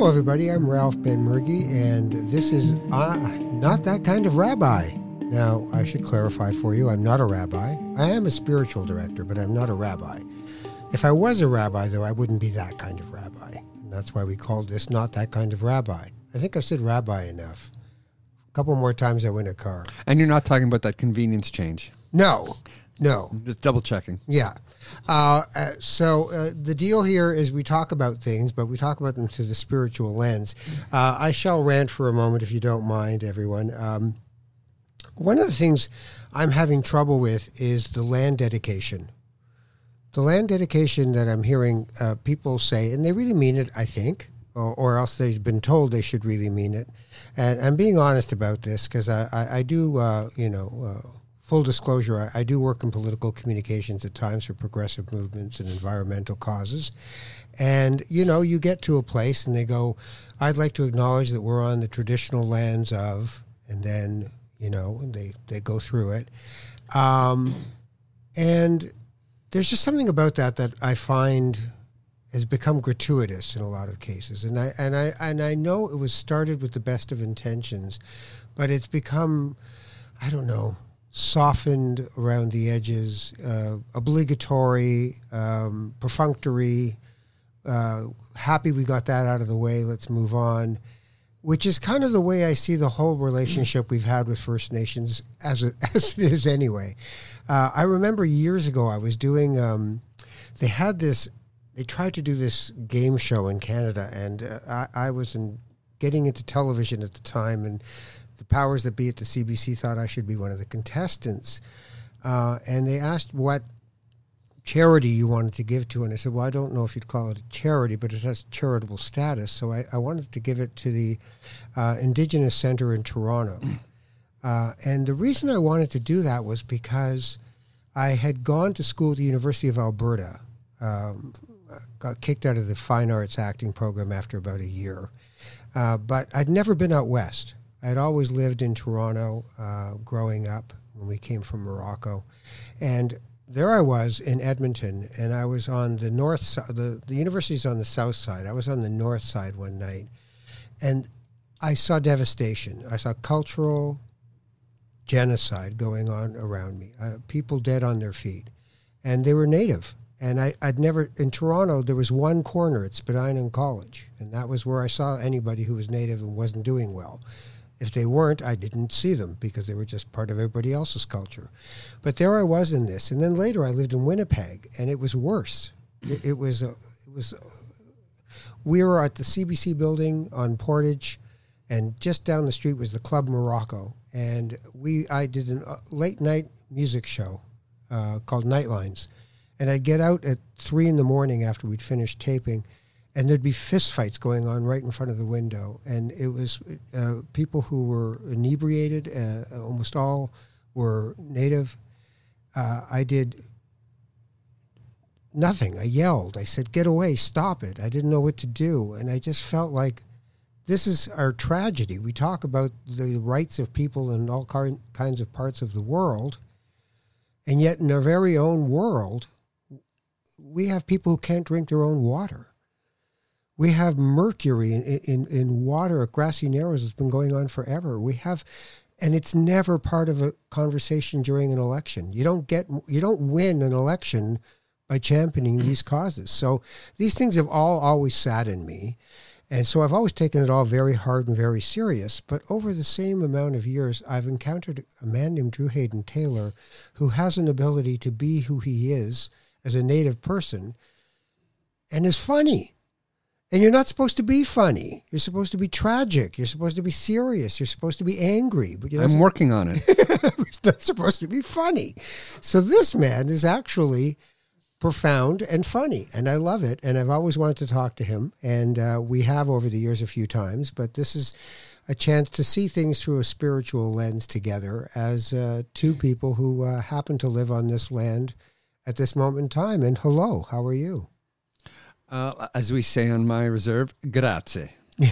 Hello, everybody. I'm Ralph Benmergui, and this is uh, Not That Kind of Rabbi. Now, I should clarify for you I'm not a rabbi. I am a spiritual director, but I'm not a rabbi. If I was a rabbi, though, I wouldn't be that kind of rabbi. And that's why we called this Not That Kind of Rabbi. I think I've said rabbi enough. A couple more times I win a car. And you're not talking about that convenience change. No, no. Just double checking. Yeah. Uh, uh, so uh, the deal here is we talk about things, but we talk about them through the spiritual lens. Uh, I shall rant for a moment, if you don't mind, everyone. Um, one of the things I'm having trouble with is the land dedication. The land dedication that I'm hearing uh, people say, and they really mean it, I think, or, or, else they've been told they should really mean it. And I'm being honest about this because I, I, I, do, uh, you know full disclosure, I, I, do work in political communications at times for progressive movements and environmental causes. And, you know, you get to a place and they go, I'd like to acknowledge that we're on the traditional lands of, and then, you know, they, they go through it. Um, and there's just something about that that I find has become gratuitous in a lot of cases. And I, and I, and I know it was started with the best of intentions, but it's become, I don't know, softened around the edges, uh, obligatory, um, perfunctory. Uh, happy we got that out of the way. Let's move on. Which is kind of the way I see the whole relationship we've had with First Nations, as it, as it is anyway. Uh, I remember years ago I was doing. Um, they had this. They tried to do this game show in Canada, and uh, I, I was in, getting into television at the time, and the powers that be at the CBC thought I should be one of the contestants. Uh, and they asked what charity you wanted to give to. And I said, well, I don't know if you'd call it a charity, but it has charitable status. So I, I wanted to give it to the uh, Indigenous Center in Toronto. Uh, and the reason I wanted to do that was because I had gone to school at the University of Alberta, um, got kicked out of the fine arts acting program after about a year. Uh, but I'd never been out west. I had always lived in Toronto uh, growing up when we came from Morocco. And there I was in Edmonton, and I was on the north side. The, the university's on the south side. I was on the north side one night, and I saw devastation. I saw cultural genocide going on around me, uh, people dead on their feet. And they were native. And I, would never, in Toronto, there was one corner at Spadina College, and that was where I saw anybody who was native and wasn't doing well. If they weren't, I didn't see them because they were just part of everybody else's culture. But there I was in this, and then later I lived in Winnipeg, and it was worse. It, it was a, it was. A, we were at the CBC building on Portage, and just down the street was the Club Morocco, and we I did a uh, late night music show uh, called Nightlines, and I'd get out at three in the morning after we'd finished taping and there'd be fistfights going on right in front of the window. And it was uh, people who were inebriated, uh, almost all were native. Uh, I did nothing. I yelled. I said, Get away, stop it. I didn't know what to do. And I just felt like this is our tragedy. We talk about the rights of people in all kinds of parts of the world. And yet, in our very own world, we have people who can't drink their own water we have mercury in, in, in water at Grassy Narrows that's been going on forever. We have, and it's never part of a conversation during an election. You don't get, you don't win an election by championing these causes. So these things have all always saddened me. And so I've always taken it all very hard and very serious. But over the same amount of years, I've encountered a man named Drew Hayden Taylor who has an ability to be who he is as a native person and is funny. And you're not supposed to be funny. You're supposed to be tragic. You're supposed to be serious. You're supposed to be angry. But I'm working on it. it's not supposed to be funny. So this man is actually profound and funny, and I love it. And I've always wanted to talk to him, and uh, we have over the years a few times. But this is a chance to see things through a spiritual lens together as uh, two people who uh, happen to live on this land at this moment in time. And hello, how are you? Uh, as we say on my reserve, grazie.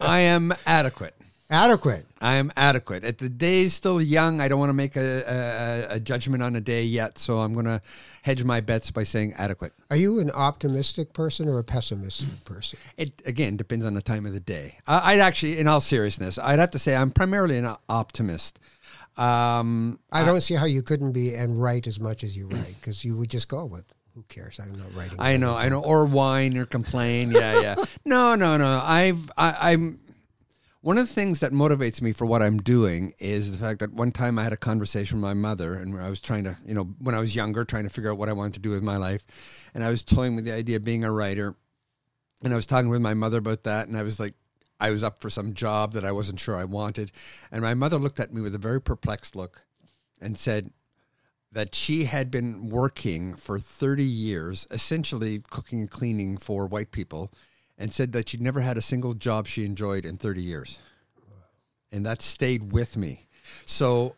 I am adequate. Adequate. I am adequate. At the day is still young, I don't want to make a, a, a judgment on a day yet, so I'm going to hedge my bets by saying adequate. Are you an optimistic person or a pessimistic person? It again depends on the time of the day. I, I'd actually, in all seriousness, I'd have to say I'm primarily an optimist. Um, I don't see how you couldn't be and write as much as you write because you would just go with who cares? I'm not writing. I know, I know, or whine or complain. Yeah, yeah. no, no, no. I've, I, I'm. One of the things that motivates me for what I'm doing is the fact that one time I had a conversation with my mother, and I was trying to, you know, when I was younger, trying to figure out what I wanted to do with my life, and I was toying with the idea of being a writer, and I was talking with my mother about that, and I was like, I was up for some job that I wasn't sure I wanted, and my mother looked at me with a very perplexed look, and said, that she had been working for 30 years, essentially cooking and cleaning for white people, and said that she'd never had a single job she enjoyed in 30 years. And that stayed with me. So,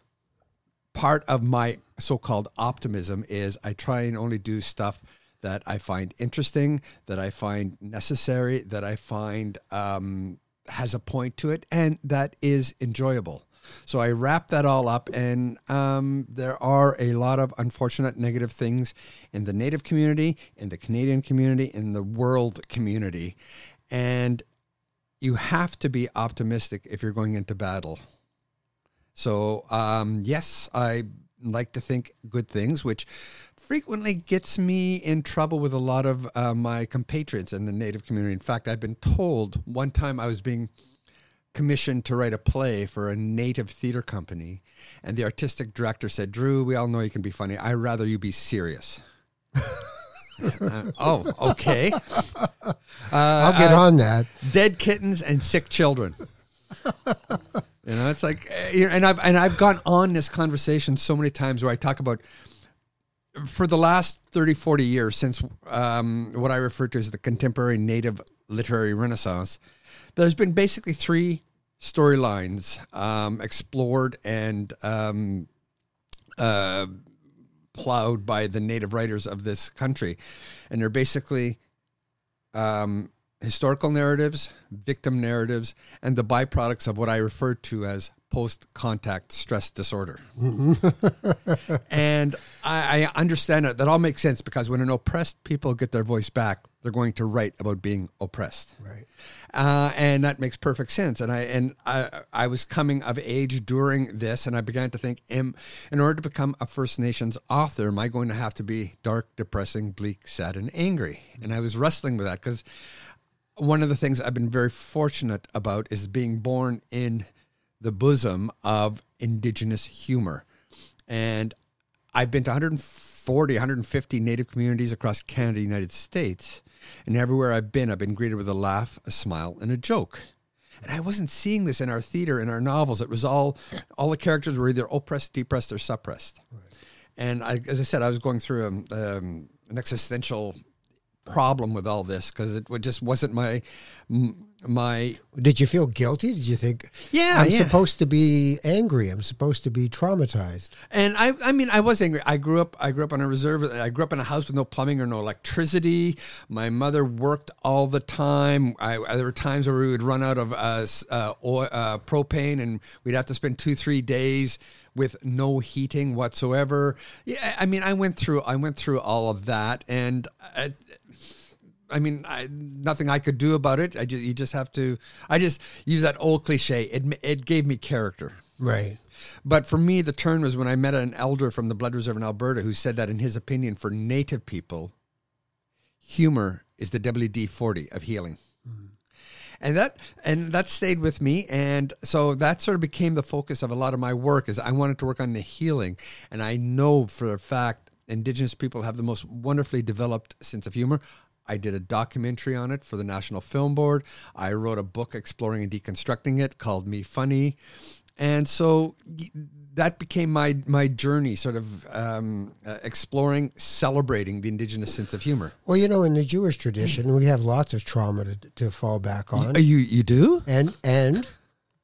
part of my so called optimism is I try and only do stuff that I find interesting, that I find necessary, that I find um, has a point to it, and that is enjoyable. So I wrap that all up, and um, there are a lot of unfortunate negative things in the Native community, in the Canadian community, in the world community. And you have to be optimistic if you're going into battle. So, um, yes, I like to think good things, which frequently gets me in trouble with a lot of uh, my compatriots in the Native community. In fact, I've been told one time I was being commissioned to write a play for a native theater company. And the artistic director said, Drew, we all know you can be funny. I'd rather you be serious. uh, oh, okay. Uh, I'll get on that. Dead kittens and sick children. you know, it's like, uh, and I've and I've gone on this conversation so many times where I talk about for the last 30, 40 years since um, what I refer to as the contemporary native literary renaissance, there's been basically three storylines um, explored and um, uh, plowed by the native writers of this country. And they're basically um, historical narratives, victim narratives, and the byproducts of what I refer to as post contact stress disorder. and I, I, understand it. That all makes sense because when an oppressed people get their voice back, they're going to write about being oppressed. Right. Uh, and that makes perfect sense. And I and I, I was coming of age during this, and I began to think, am, in order to become a First Nations author, am I going to have to be dark, depressing, bleak, sad, and angry? And I was wrestling with that because one of the things I've been very fortunate about is being born in the bosom of indigenous humor. And I've been to 140, 150 native communities across Canada, United States. And everywhere I've been, I've been greeted with a laugh, a smile, and a joke. And I wasn't seeing this in our theater, in our novels. It was all, all the characters were either oppressed, depressed, or suppressed. Right. And I, as I said, I was going through a, um, an existential problem with all this because it just wasn't my my did you feel guilty? Did you think yeah i'm yeah. supposed to be angry. I'm supposed to be traumatized. And i i mean i was angry. I grew up i grew up on a reserve i grew up in a house with no plumbing or no electricity. My mother worked all the time. I, there were times where we would run out of uh, uh, oil, uh, propane and we'd have to spend two three days with no heating whatsoever. Yeah, I mean, I went through I went through all of that, and I, I mean, I, nothing I could do about it. I just you just have to. I just use that old cliche. It it gave me character. Right. But for me, the turn was when I met an elder from the Blood Reserve in Alberta who said that, in his opinion, for Native people, humor is the WD forty of healing. Mm-hmm. And that and that stayed with me, and so that sort of became the focus of a lot of my work. Is I wanted to work on the healing, and I know for a fact Indigenous people have the most wonderfully developed sense of humor. I did a documentary on it for the National Film Board. I wrote a book exploring and deconstructing it called Me Funny. And so that became my my journey, sort of um, uh, exploring, celebrating the indigenous sense of humor. Well, you know, in the Jewish tradition, we have lots of trauma to, to fall back on. You you do, and and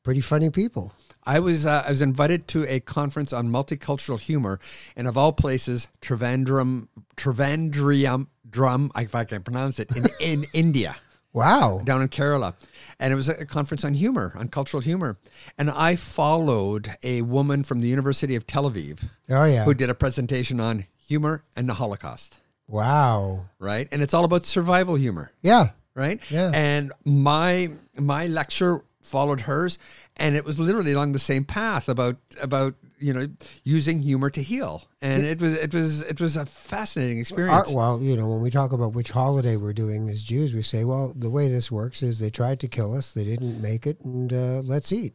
pretty funny people. I was uh, I was invited to a conference on multicultural humor, and of all places, Trivandrum Trivandrium drum, if I can pronounce it, in, in India. Wow. down in Kerala. And it was a conference on humor, on cultural humor. And I followed a woman from the University of Tel Aviv Oh yeah. who did a presentation on humor and the Holocaust, Wow. right? And it's all about survival humor, Yeah. right? Yeah. And my my lecture followed hers and it was literally along the same path about about you know using humor to heal. And it was it was it was a fascinating experience. well, you know, when we talk about which holiday we're doing as Jews, we say, well, the way this works is they tried to kill us, they didn't make it, and uh, let's eat.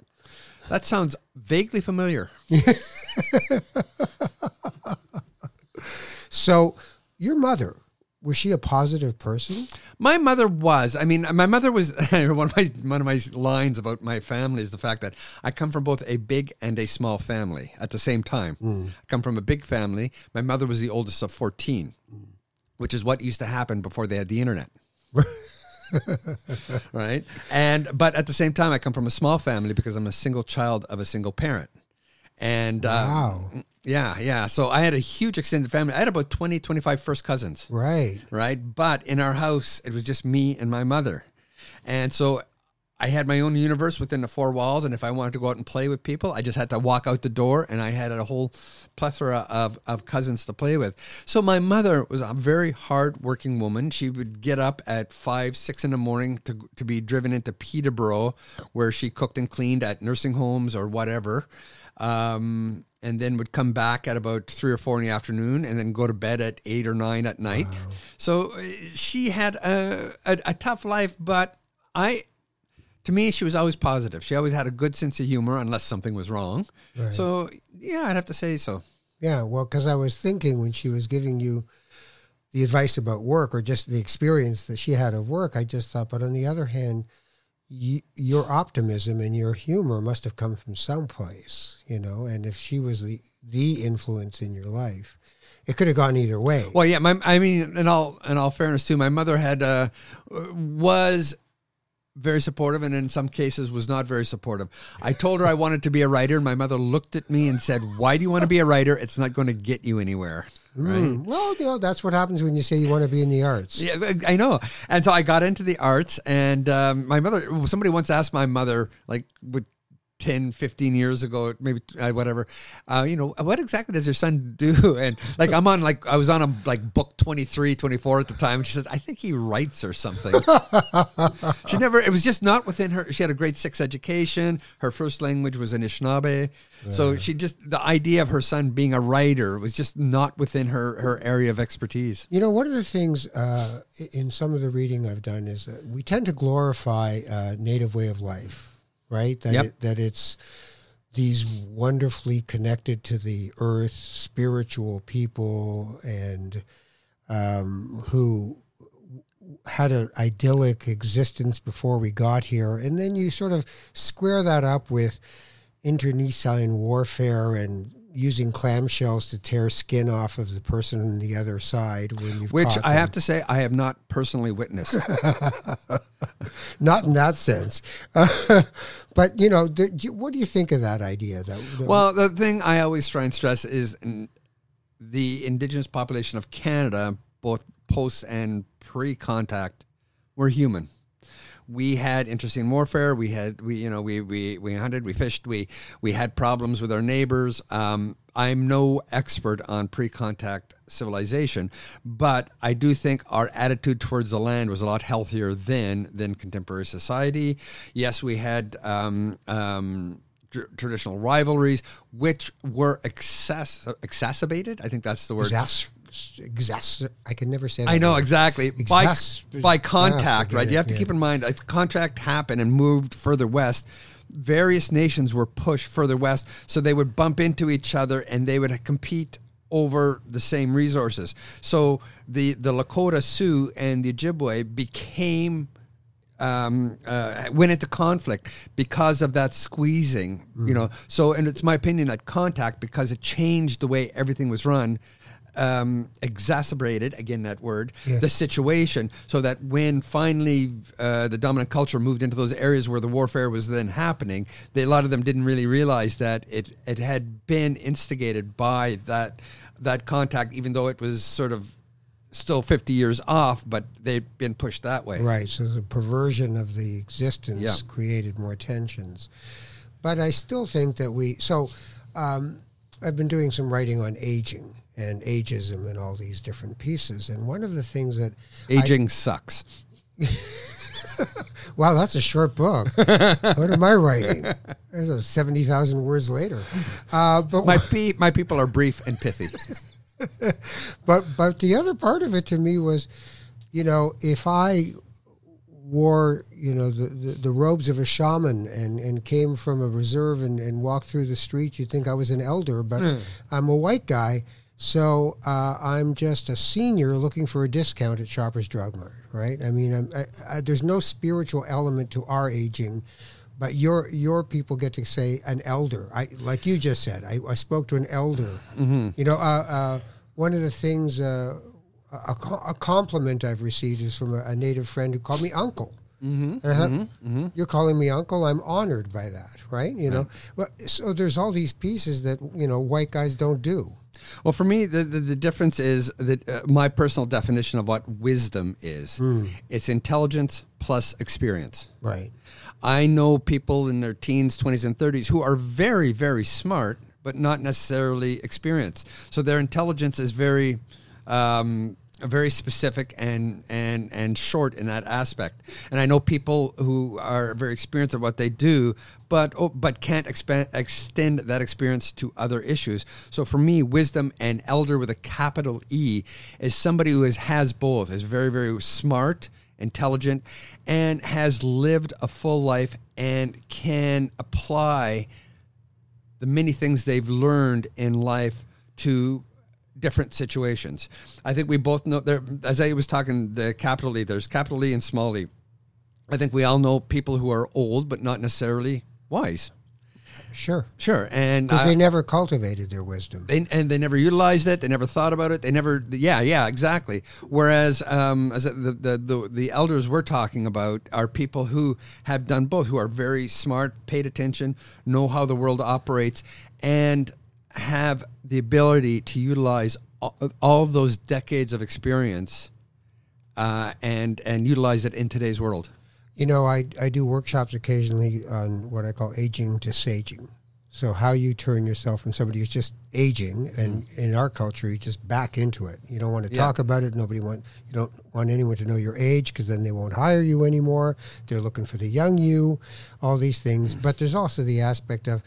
that sounds vaguely familiar. So, your mother was she a positive person? My mother was. I mean, my mother was one of my one of my lines about my family is the fact that I come from both a big and a small family at the same time. I come from a big family. My mother was the oldest of fourteen, which is what used to happen before they had the internet. right? And but at the same time I come from a small family because I'm a single child of a single parent. And uh, Wow. Yeah, yeah. So I had a huge extended family. I had about 20, 25 first cousins Right. right? But in our house, it was just me and my mother. And so I had my own universe within the four walls. And if I wanted to go out and play with people, I just had to walk out the door and I had a whole plethora of, of cousins to play with. So my mother was a very hard-working woman. She would get up at five, six in the morning to, to be driven into Peterborough, where she cooked and cleaned at nursing homes or whatever um, and then would come back at about three or four in the afternoon, and then go to bed at eight or nine at night. So uh, she had a, a, a tough life, but I, to me, she was always positive. She always had a good sense of humor, unless something was wrong. So yeah, I'd have to say so. Yeah, well, because I was thinking when she was giving you the advice about work or just the experience that she had of work, I just thought, but on the other hand, your optimism and your humor must have come from someplace, you know. And if she was the the influence in your life, it could have gone either way. Well, yeah, my, I mean, in all in all fairness, too, my mother had uh, was very supportive, and in some cases was not very supportive. I told her I wanted to be a writer, and my mother looked at me and said, "Why do you want to be a writer? It's not going to get you anywhere." Right? Mm, Well, you know, that's what happens when you say you want to be in the arts. Yeah, I know. And so I got into the arts, and um, my mother, somebody once asked my mother, like, with 10, 15 years ago, maybe uh, whatever, uh, you know, what exactly does your son do? And like, I'm on, like, I was on a, like, book 23, 24 at the time. And she said, I think he writes or something. she never, it was just not within her. She had a grade six education. Her first language was Anishinaabe. So she just, the idea of her son being a writer was just not within her, her area of expertise. You know, one of the things uh, in some of the reading I've done is uh, we tend to glorify uh, native way of life, right? That Yep. it, that it's these wonderfully connected to the earth, spiritual people, and um, who had an idyllic existence before we got here, and then you sort of square that up with internecine warfare and using clamshells to tear skin off of the person on the other side when you've Which I them. have to say, I have not personally witnessed. not in that sense but you know the, do what do you think of that idea that, that well, the thing I always try and stress is the indigenous population of Canada, both post and pre contact, were human. We had interesting warfare. We had we you know we we we hunted, we fished, we we had problems with our neighbors. Um, I'm no expert on pre-contact civilization, but I do think our attitude towards the land was a lot healthier then than contemporary society. Yes, we had um, um, tr- traditional rivalries, which were excess exacerbated. I think that's the word. exas- exas- I can never say that I know word. exactly by Exas- by Ah, contact, right? it, You have to yeah. keep in mind, as contact happened and moved further west. Various nations were pushed further west, so they would bump into each other and they would compete over the same resources. So the the Lakota Sioux and the Ojibwe became um, uh, went into conflict because of that squeezing, you know. So, and it's my opinion that contact, because it changed the way everything was run, um, exacerbated again that word Yeah. the situation, so that when finally uh, the dominant culture moved into those areas where the warfare was then happening, they, a lot of them didn't really realize that it it had been instigated by that that contact, even though it was sort of still 50 years off, but they've been pushed that way. Right. So the perversion of the existence Yeah. created more tensions. But I still think that we. So um, I've been doing some writing on aging and ageism and all these different pieces. And one of the things that. Aging sucks. Wow, that's a short book. what am I writing? There's 70,000 words later. Uh, but My pe- my people are brief and pithy. but but the other part of it to me was, you know, if I wore you know the, the, the robes of a shaman and, and came from a reserve and, and walked through the street, you'd think I was an elder, but I'm a white guy. So uh, I'm just a senior looking for a discount at Shoppers Drug Mart, right? I mean, I'm, I, I, there's no spiritual element to our aging, but your your people get to say an elder. I like you just said. I, I spoke to an elder. You know, uh, uh, one of the things, uh, a, a compliment I've received is from a, a native friend who called me uncle. Mm-hmm, and I thought, You're calling me uncle. I'm honored by that, right? You know, but so there's all these pieces that you know white guys don't do. Well, for me, the, the, the difference is that uh, my personal definition of what wisdom is it's intelligence plus experience. Right. I know people in their teens, 20s, and 30s who are very, very smart, but not necessarily experienced. So their intelligence is very, um, very specific and and and short in that aspect. And I know people who are very experienced at what they do, but oh, but can't expand, extend that experience to other issues. So for me, wisdom and elder with a capital E is somebody who has, has both. Is very very smart intelligent, and has lived a full life and can apply the many things they've learned in life to different situations. I think we both know there as I was talking the capital E, there's capital E and small E. I think we all know people who are old but not necessarily wise. Sure. Sure. And Because I- they never cultivated their wisdom. they, and they never utilized it. They never thought about it. They never, yeah, yeah, exactly. Whereas, um, as the, the the the elders we're talking about are people who have done both, who are very smart, paid attention, know how the world operates, and have the ability to utilize all, of those decades of experience, uh, and and utilize it in today's world. You know, I, I do workshops occasionally on what I call aging to saging. So how you turn yourself from somebody who's just aging, and in our culture, you just back into it. You don't want to Mm-hmm. Yeah. talk about it. Nobody want you don't want anyone to know your age because then they won't hire you anymore. They're looking for the young you, all these things. But there's also the aspect of,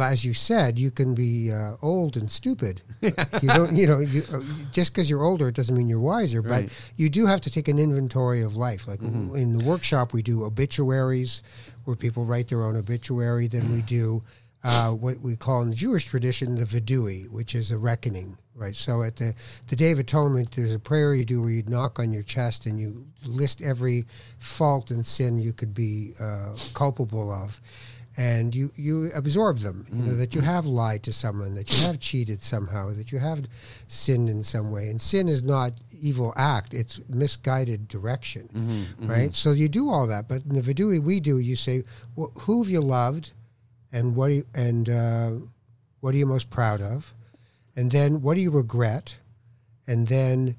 as you said, you can be uh, old and stupid. you don't, you know, you, uh, just because you're older, it doesn't mean you're wiser. Right. But you do have to take an inventory of life. Like Mm-hmm. in the workshop, we do obituaries, where people write their own obituary. Then we do uh, what we call in the Jewish tradition the vidui, which is a reckoning. Right. So at the the Day of Atonement, there's a prayer you do where you knock on your chest and you list every fault and sin you could be uh, culpable of. And you, you absorb them, you know, mm-hmm. that you have lied to someone, that you have cheated somehow, that you have sinned in some way. And sin is not evil act, it's misguided direction, mm-hmm. Mm-hmm. right? So you do all that. But in the Vidui we do, you say, wh- who have you loved and what, you, and, uh, what are you most proud of? And then what do you regret? And then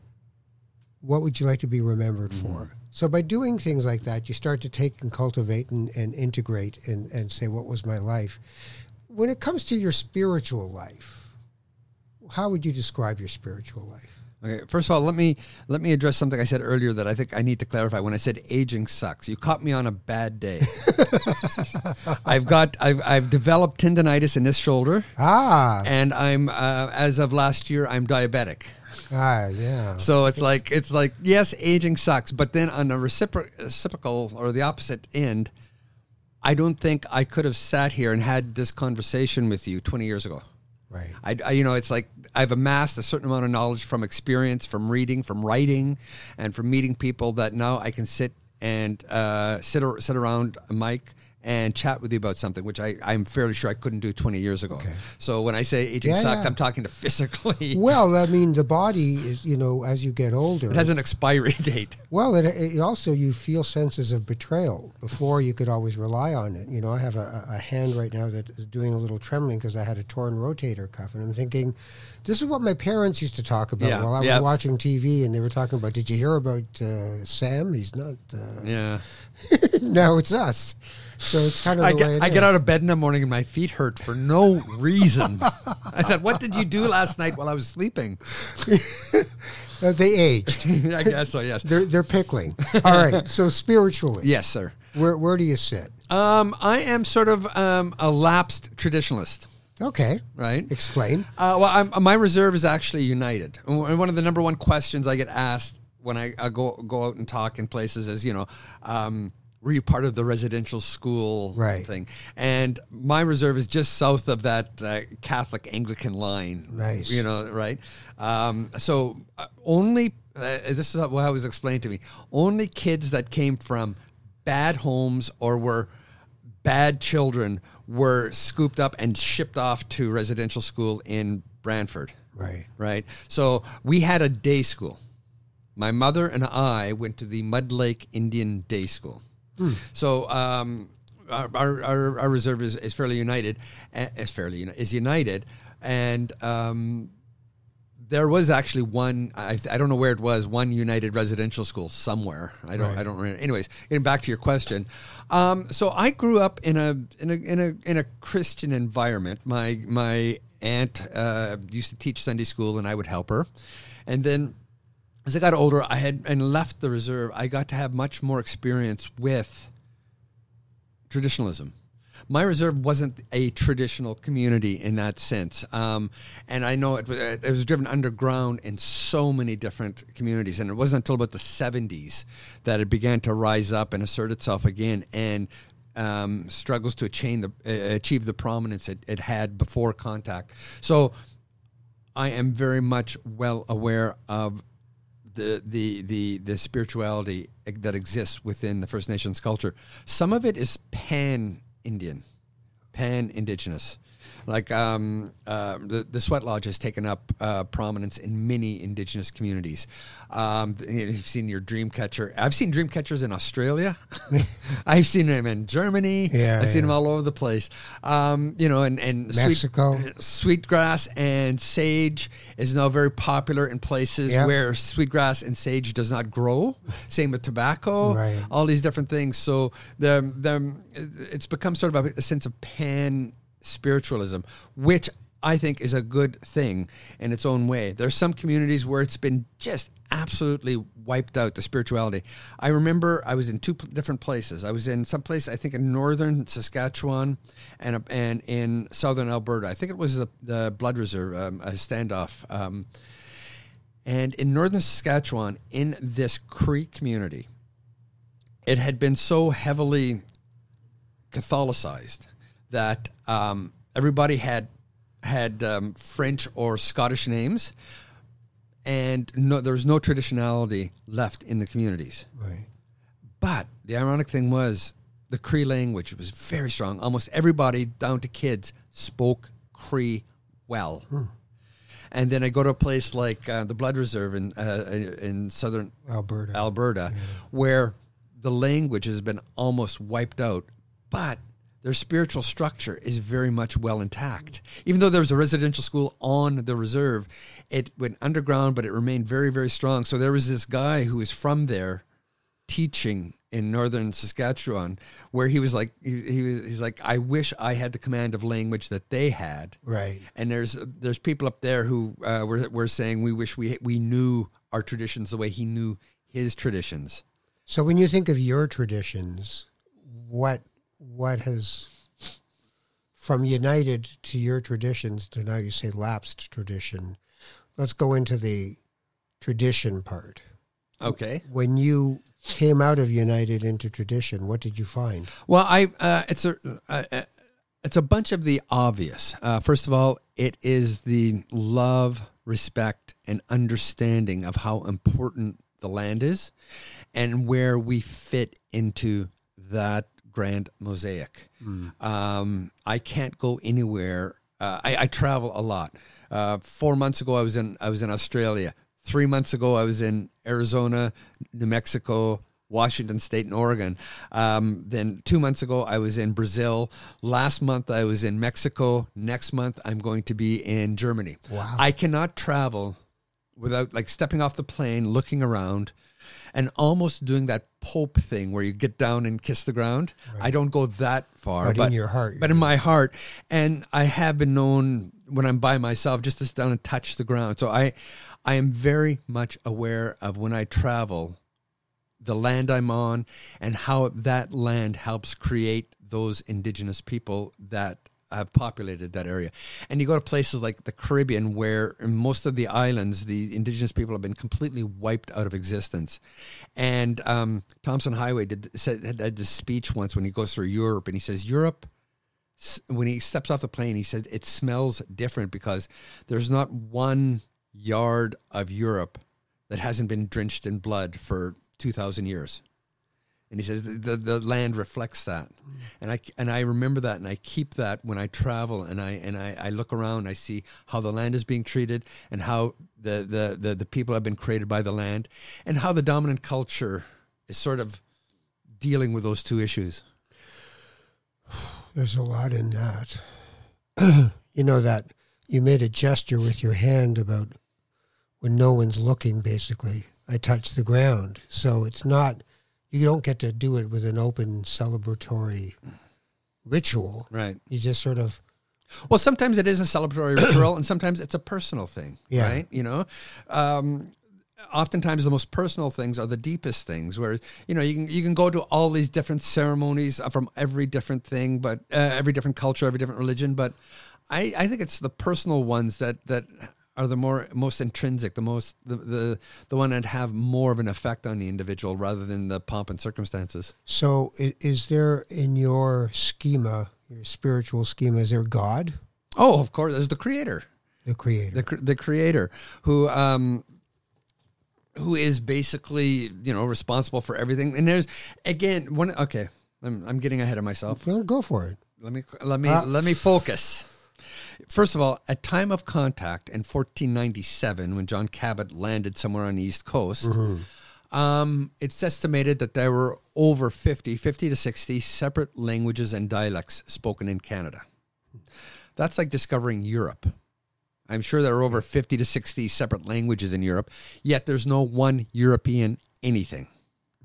what would you like to be remembered for? So by doing things like that, you start to take and cultivate and, and integrate and, and say, what was my life? When it comes to your spiritual life, how would you describe your spiritual life? Okay, first of all, let me let me address something I said earlier that I think I need to clarify. When I said aging sucks, you caught me on a bad day. I've got I've I've developed tendonitis in this shoulder, Ah, and I'm uh, as of last year I'm diabetic. ah, yeah. So it's like it's like yes, aging sucks, but then on the recipro- reciprocal or the opposite end, I don't think I could have sat here and had this conversation with you 20 years ago. Right. I, I- you know, it's like I've amassed a certain amount of knowledge from experience, from reading, from writing, and from meeting people that now I can sit and uh, sit sit around a mic and chat with you about something, which I, I'm fairly sure I couldn't do 20 years ago. Okay. So when I say aging Yeah, sucks, yeah. I'm talking to physically. Well, I mean, the body is, you know, as you get older. It has an expiry date. well, it, it also you feel senses of betrayal. Before you could always rely on it. You know, I have a, a hand right now that is doing a little trembling because I had a torn rotator cuff, and I'm thinking, this is what my parents used to talk about Yeah, while I was yeah. watching TV, and they were talking about. Did you hear about uh, Sam? He's not. Uh, Yeah. now it's us. So it's kind of I the way get, I get out of bed in the morning and my feet hurt for no reason. I thought, what did you do last night while I was sleeping? Uh, they aged. I guess so, yes. They're they're pickling. All right. So spiritually, Yes, sir. where where do you sit? Um, I am sort of um, a lapsed traditionalist, Okay. right? Explain. Uh, well, I'm, my reserve is actually united. And one of the number one questions I get asked when I, I go go out and talk in places is, you know, um, were you part of the residential school Right. thing? And my reserve is just south of that uh, Catholic Anglican line. Nice. You know, right? Um, so uh, only uh, this is what I was explained to me. Only kids that came from bad homes or were bad children were scooped up and shipped off to residential school in Brantford. Right. Right. So we had a day school. My mother and I went to the Mud Lake Indian Day School. So um, our, our, our, our reserve is, is fairly united. uh, Is fairly is united, and um, there was actually one. I, I don't know where it was. One United residential school somewhere. I don't. I don't remember. Anyways, getting back to your question. Um, so I grew up in a in a in a in a Christian environment. My my aunt uh, used to teach Sunday school, and I would help her. And then as I got older, I had and left the reserve. I got to have much more experience with traditionalism. My reserve wasn't a traditional community in that sense, um, and I know it was, it was driven underground in so many different communities. And it wasn't until about the '70s that it began to rise up and assert itself again, and um, struggles to attain the, uh, achieve the prominence it, it had before contact. So, I am very much well aware of the the the the spirituality that exists within the First Nations culture. Some of it is pan Indian, pan indigenous. Like um, uh, the the sweat lodge has taken up uh, prominence in many indigenous communities. Um, you've seen your dream catcher. I've seen dream catchers in Australia. I've seen them in Germany. Yeah, I've seen them all over the place. Um, you know, and and Mexico. Sweet, sweetgrass and sage is now very popular in places Yeah. where sweetgrass and sage does not grow. Same with tobacco, Right. all these different things. So the the it's become sort of a, a sense of pan spiritualism, which I think is a good thing in its own way. There's some communities where it's been just absolutely wiped out the spirituality. I remember I was in two different places. I was in some place I think in northern Saskatchewan and and in southern Alberta. I think it was the the Blood Reserve um, a standoff. Um, and in northern Saskatchewan, in this Cree community, it had been so heavily Catholicized that um, everybody had had um, French or Scottish names, and no, there was no traditionality left in the communities. Right. But the ironic thing was the Cree language was very strong. Almost everybody, down to kids, spoke Cree well. And then I go to a place like uh, the Blood Reserve in uh, in southern Alberta. Alberta, where the language has been almost wiped out, but their spiritual structure is very much well intact. Even though there was a residential school on the reserve, it went underground, but it remained very, very strong. So there was this guy who was from there teaching in northern Saskatchewan, where he was like, he, he was, he's like, I wish I had the command of language that they had. right. And there's there's people up there who uh, were were saying we wish we we knew our traditions the way he knew his traditions. So when you think of your traditions, what what has from united to your traditions to now you say lapsed tradition? Let's go into the tradition part. Okay. When you came out of united into tradition, what did you find? Well, I uh, it's a uh, uh, it's a bunch of the obvious. Uh, first of all, it is the love, respect, and understanding of how important the land is, and where we fit into that grand mosaic. Um, I can't go anywhere. Uh, I, I travel a lot. Uh, four months ago, I was in I was in Australia. Three months ago, I was in Arizona, New Mexico, Washington State, and Oregon. Um, then two months ago, I was in Brazil. Last month, I was in Mexico. Next month, I'm going to be in Germany. Wow. I cannot travel without like stepping off the plane, looking around, and almost doing that Pope thing where you get down and kiss the ground. I don't go that far, But in your heart, but in my heart, and I have been known when I'm by myself just to sit down and touch the ground. So I, I am very much aware of when I travel, the land I'm on, and how that land helps create those indigenous people that have populated that area. And you go to places like the Caribbean, where most of the islands, the indigenous people have been completely wiped out of existence. And um, Tomson Highway did said had, this speech once when he goes through Europe, and he says Europe. When he steps off the plane, he said it smells different because there's not one yard of Europe that hasn't been drenched in blood for two thousand years. And he says the, the, the land reflects that, and I and I remember that, and I keep that when I travel, and I and I, I look around, I see how the land is being treated, and how the, the the the people have been created by the land, and how the dominant culture is sort of dealing with those two issues. There's a lot in that. you know that you made a gesture with your hand about when no one's looking. Basically, I touch the ground, so it's not. You don't get to do it with an open celebratory ritual. Right. You just sort of Well, sometimes it is a celebratory ritual, and sometimes it's a personal thing, Yeah. right? You know, um, oftentimes the most personal things are the deepest things. Where you know you can you can go to all these different ceremonies from every different thing, but uh, every different culture, every different religion. But I, I think it's the personal ones that that are the more most intrinsic, the most the, the the one that have more of an effect on the individual rather than the pomp and circumstances. So, is there in your schema, your spiritual schema, is there God, Oh, of course, there's the creator. the creator? the the creator who um who is basically you know responsible for everything and there's again one okay I'm, I'm getting ahead of myself well, go for it. let me let me Uh, let me focus first of all at time of contact in 1497 when john cabot landed somewhere on the east coast um, it's estimated that there were over 50 50 to 60 separate languages and dialects spoken in canada that's like discovering europe I'm sure there are over 50 to 60 separate languages in Europe, yet there's no one European anything.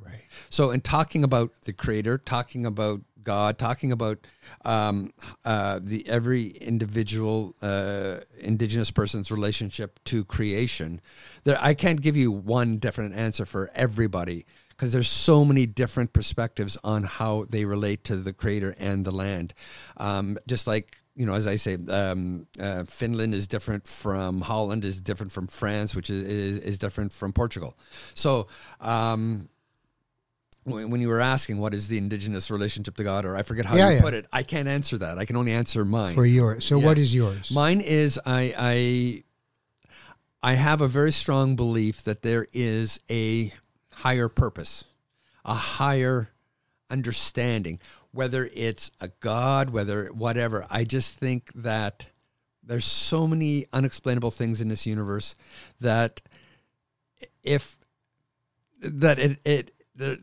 Right. So, in talking about the Creator, talking about God, talking about um, uh, the every individual uh, Indigenous person's relationship to creation, there I can't give you one different answer for everybody because there's so many different perspectives on how they relate to the Creator and the land. Um, just like you know, as I say, um, uh, Finland is different from Holland, is different from France, which is is, is different from Portugal. So. Um, when when you were asking what is the indigenous relationship to God, or I forget how Yeah, you yeah. put it, I can't answer that. I can only answer mine. For yours. So, Yeah. what is yours? Mine is I I I have a very strong belief that there is a higher purpose, a higher understanding, whether it's a God, whether whatever. I just think that there's so many unexplainable things in this universe that if that it it there,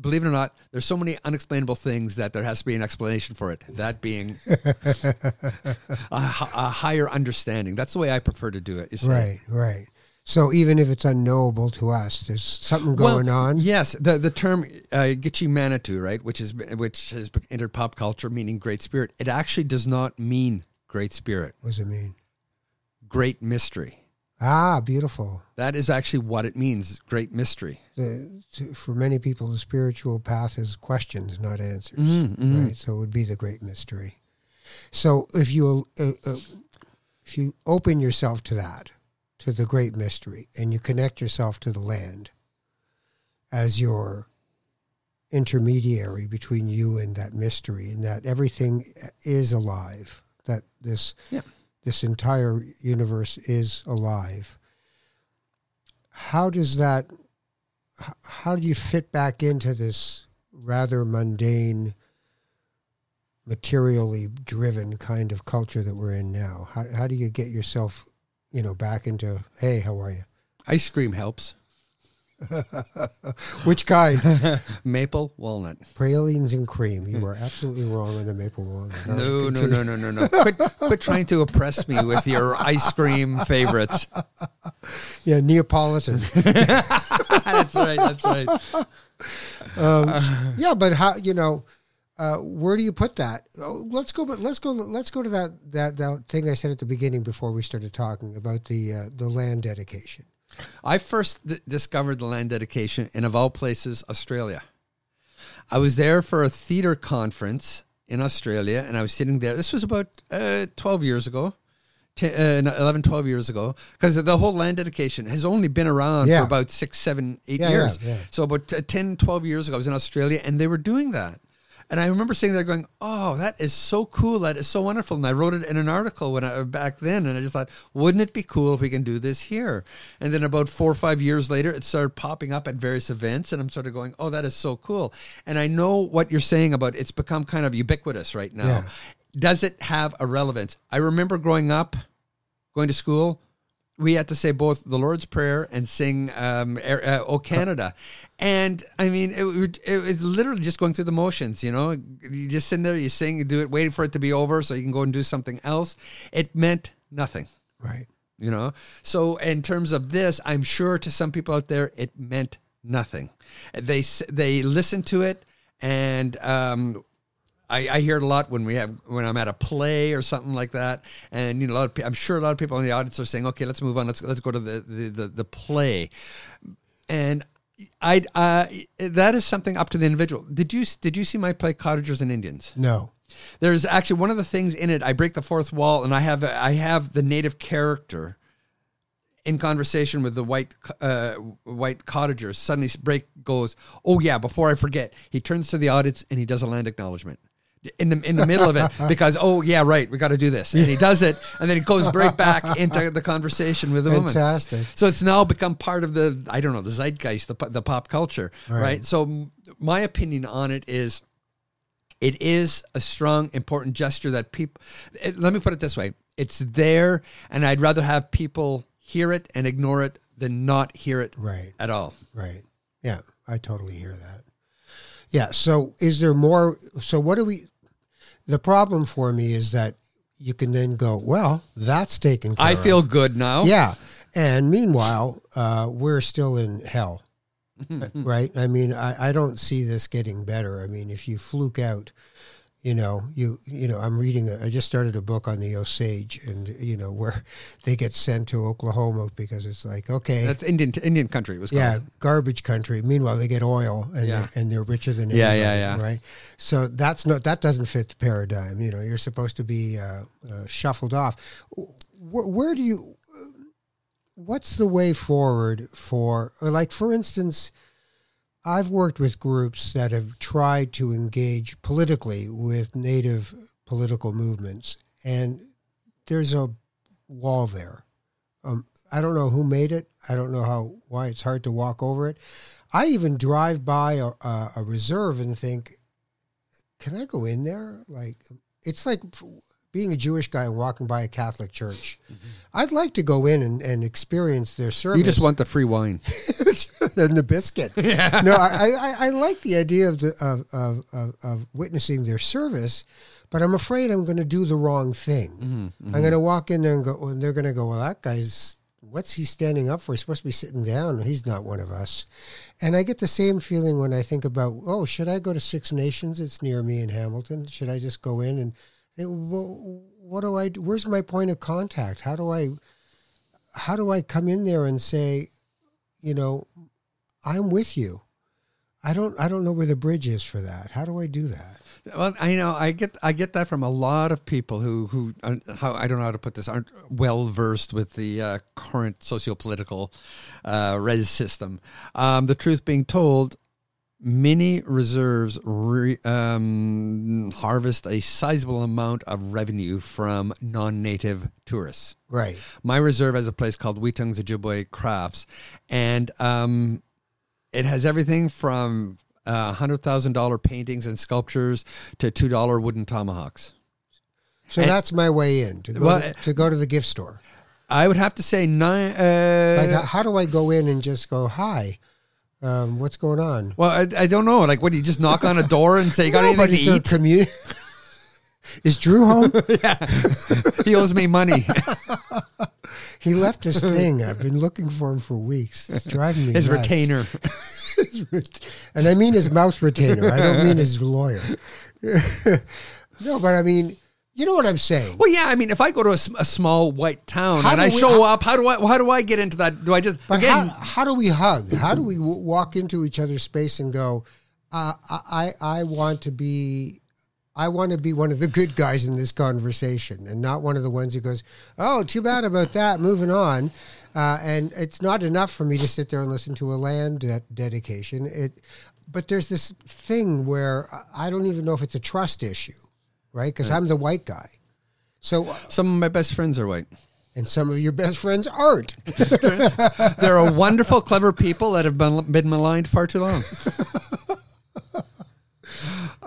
believe it or not, there's so many unexplainable things that there has to be an explanation for it. That being a, a higher understanding. That's the way I prefer to do it. is say- Right, right. So even if it's unknowable to us, there's something Well, going on. Yes, the the term uh, Gitchi Manitou, right, which is which has entered pop culture, meaning great spirit. It actually does not mean great spirit, What does it mean? great mystery. Ah, beautiful. That is actually what it means, great mystery. The, to, for many people, the spiritual path is questions, not answers. Mhm, mhm. Right. So it would be the great mystery. So if you uh, uh, if you open yourself to that, to the great mystery, and you connect yourself to the land as your intermediary between you and that mystery, and that everything is alive, that this Yeah. This entire universe is alive. How does that? How do you fit back into this rather mundane materially driven kind of culture that we're in now? How how do you get yourself, you know, back into hey, how are you? Ice cream helps. Which kind? Maple, walnut. Pralines and cream. You were absolutely wrong on the maple walnut. No, no, no, no, no, no. Quit, quit trying to oppress me with your ice cream favorites. Yeah, Neapolitan. that's right. That's right. Um, yeah, but how you know? Uh, where do you put that? Oh, let's go. But let's go. Let's go to that that that thing I said at the beginning before we started talking about the uh, the land dedication. I first d- discovered the land dedication in, of all places, Australia. I was there for a theater conference in Australia, and I was sitting there. This was about uh, 12 years ago. 10, uh, 11, 12 years ago, because the whole land dedication has only been around Yeah. for about six, seven, eight Yeah, years. yeah, yeah. So about uh, 10, 12 years ago, I was in Australia and they were doing that. And I remember sitting there going, "Oh, that is so cool! That is so wonderful!" And I wrote it in an article when I uh, back then, and I just thought, "Wouldn't it be cool if we can do this here?" And then about four or five years later, it started popping up at various events, and I'm sort of going, "Oh, that is so cool!" And I know what you're saying about it's become kind of ubiquitous right now. Yeah. Does it have a relevance? I remember growing up, going to school, we had to say both the Lord's Prayer and sing um, uh, "O Canada," and I mean, it, it was literally just going through the motions. You know, you just sit there, you sing, you do it, waiting for it to be over so you can go and do something else. It meant nothing. Right. You know, so in terms of this, I'm sure to some people out there, it meant nothing. They they listen to it, and um, I, I hear it a lot when we have when I'm at a play or something like that, and you know, a lot of, pe- I'm sure a lot of people in the audience are saying, "Okay, let's move on. Let's let's go to the the the, the play," and. I uh, that is something up to the individual. Did you did you see my play Cottagers and Indians? No. There's actually one of the things in it. I break the fourth wall, and I have I have the native character in conversation with the white uh, white cottagers. Suddenly, break goes. Oh yeah! Before I forget, he turns to the audience and he does a land acknowledgement in the in the middle of it because oh yeah right we got to do this and he does it and then he goes right back into the conversation with the woman. Fantastic. So it's now become part of the I don't know the zeitgeist, the, the pop culture, Right. right. So m- my opinion on it is, it is a strong, important gesture that people. let me put it this way: it's there, and I'd rather have people hear it and ignore it than not hear it Right. at all. Right. Yeah, I totally hear that. Yeah. So, is there more? So, what do we? The problem for me is that you can then go, well, that's taken care I of. feel good now. Yeah. And meanwhile, uh, we're still in hell, right? I mean, I, I don't see this getting better. I mean, if you fluke out, you know, you you know, I'm reading. A, I just started a book on the Osage, and you know, where they get sent to Oklahoma because it's like, okay, That's Indian Indian country. It was yeah, called. garbage country. Meanwhile, they get oil, and Yeah. they're, and they're richer than Yeah, anybody, yeah, yeah. right? So that's not that doesn't fit the paradigm. You know, you're supposed to be uh, uh, shuffled off. Where, where do you? What's the way forward for, like for instance? I've worked with groups that have tried to engage politically with native political movements, and there's a wall there. Um, I don't know who made it. I don't know how why it's hard to walk over it. I even drive by a, a, reserve and think, can I go in there? Like it's like being a Jewish guy and walking by a Catholic church. I'd like to go in and, and experience their service. You just want the free wine. and the biscuit. No, I, I, I like the idea of, the, of, of, of, of witnessing their service, but I'm afraid I'm going to do the wrong thing. Mm-hmm, mm-hmm. I'm going to walk in there and go, and they're going to go, well, that guy's, what's he standing up for? He's supposed to be sitting down. He's not one of us. And I get the same feeling when I think about, oh, should I go to Six Nations? It's near me in Hamilton. Should I just go in and, what do I do? Where's my point of contact? How do I, how do I come in there and say, you know, I'm with you. I don't I don't know where the bridge is for that. How do I do that? Well, I know I get I get that from a lot of people who who aren't- how I don't know how to put this aren't well versed with the uh, current socio-political uh, res system. Um, the truth being told, many reserves re, um, harvest a sizable amount of revenue from non-native tourists. Right. My reserve has a place called Whetung's Ojibwe Crafts, and um, it has everything from uh, hundred thousand dollar paintings and sculptures to two dollar wooden tomahawks. So that's my way in to go Well, to, to go to the gift store. I would have to say nine. Uh, Like, how do I go in and just go, "Hi, um, what's going on"? well, I, I don't know. Like, what do you just knock on a door and say, "You got anything is to eat?" commu- is Drew home? Yeah. He owes me money. he left his thing. I've been looking for him for weeks. It's driving me His nuts. retainer. and I mean his mouth retainer. I don't mean his lawyer. no, but I mean, you know what I'm saying. Well, yeah. I mean, if I go to a small white town How and I we- show how- up, how do I? How do I get into that? Do I just But again? how, how do we hug? How do we w- walk into each other's space and go, uh, I, I want to be, I want to be one of the good guys in this conversation and not one of the ones who goes, oh, too bad about that, moving on. Uh, and it's not enough for me to sit there and listen to a land de- dedication. It, but there's this thing where I don't even know if it's a trust issue, right? Because I'm the white guy. So, Some of my best friends are white. and some of your best friends aren't. There are wonderful, clever people that have been, been maligned far too long.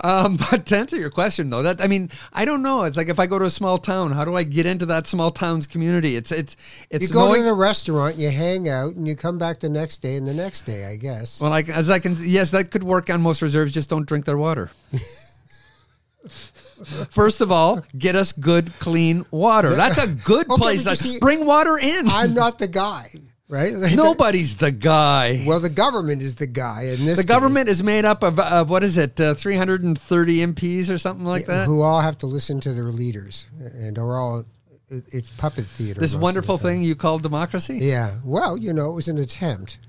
um, but to answer your question, though, that I mean, I don't know. It's like if I go to a small town, how do I get into that small town's community? It's it's it's You go knowing. to the restaurant, you hang out, and you come back the next day and the next day, I guess. well, like as I can, yes, that could work on most reserves. Just don't drink their water. First of all, get us good, clean water. That's a good Okay, place. Like, see, bring water in. I'm not the guy, right? Like, Nobody's the guy. Well, the government is the guy in this. the case, government is made up of, of what is it, uh, 330 MPs or something like that? who all have to listen to their leaders, and are all it, it's puppet theater. This wonderful the thing you call democracy? Yeah. Well, you know, it was an attempt.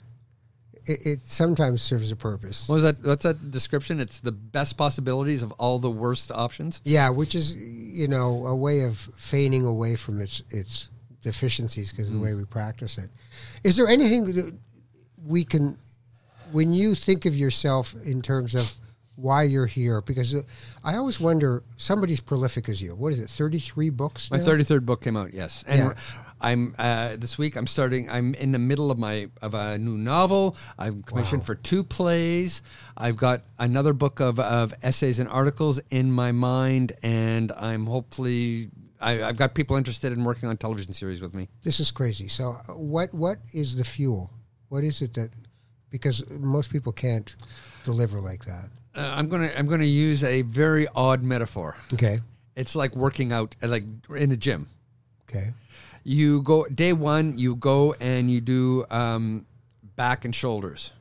It, it sometimes serves a purpose. What was that? What's that description? It's the best possibilities of all the worst options. Yeah, which is you know a way of feigning away from its its deficiencies because of the way we practice it. Is there anything that we can, when you think of yourself in terms of why you're here? Because uh, I always wonder, somebody's prolific as you. What is it? Thirty three books. My 33rd book came out, yes. And Yeah. I'm uh, this week. I'm starting. I'm in the middle of my of a new novel. I'm commissioned Wow. for two plays. I've got another book of, of essays and articles in my mind, and I'm hopefully. I, I've got people interested in working on television series with me. This is crazy. So, uh, what what is the fuel? What is it that? Because most people can't deliver like that. Uh, I'm gonna I'm gonna use a very odd metaphor. Okay. It's like working out, like in a gym. Okay. You go day one, you go and you do um, back and shoulders.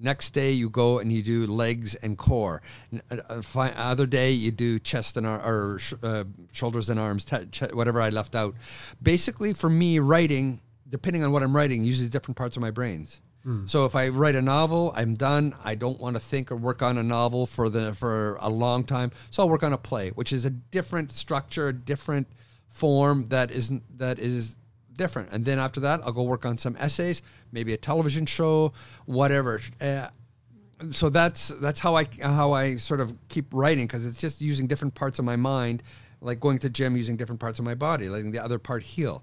Next day, you go and you do legs and core. Uh, uh, Other day, you do chest and ar- or sh- uh, shoulders and arms, te- ch- whatever I left out. Basically, for me, writing, depending on what I'm writing, uses different parts of my brains. So if I write a novel, I'm done. I don't want to think or work on a novel for the for a long time. So I'll work on a play, which is a different structure, a different form that isn't that is different. And then after that, I'll go work on some essays, maybe a television show, whatever. Uh, so that's that's how I how I sort of keep writing because it's just using different parts of my mind, like going to the gym using different parts of my body, letting the other part heal.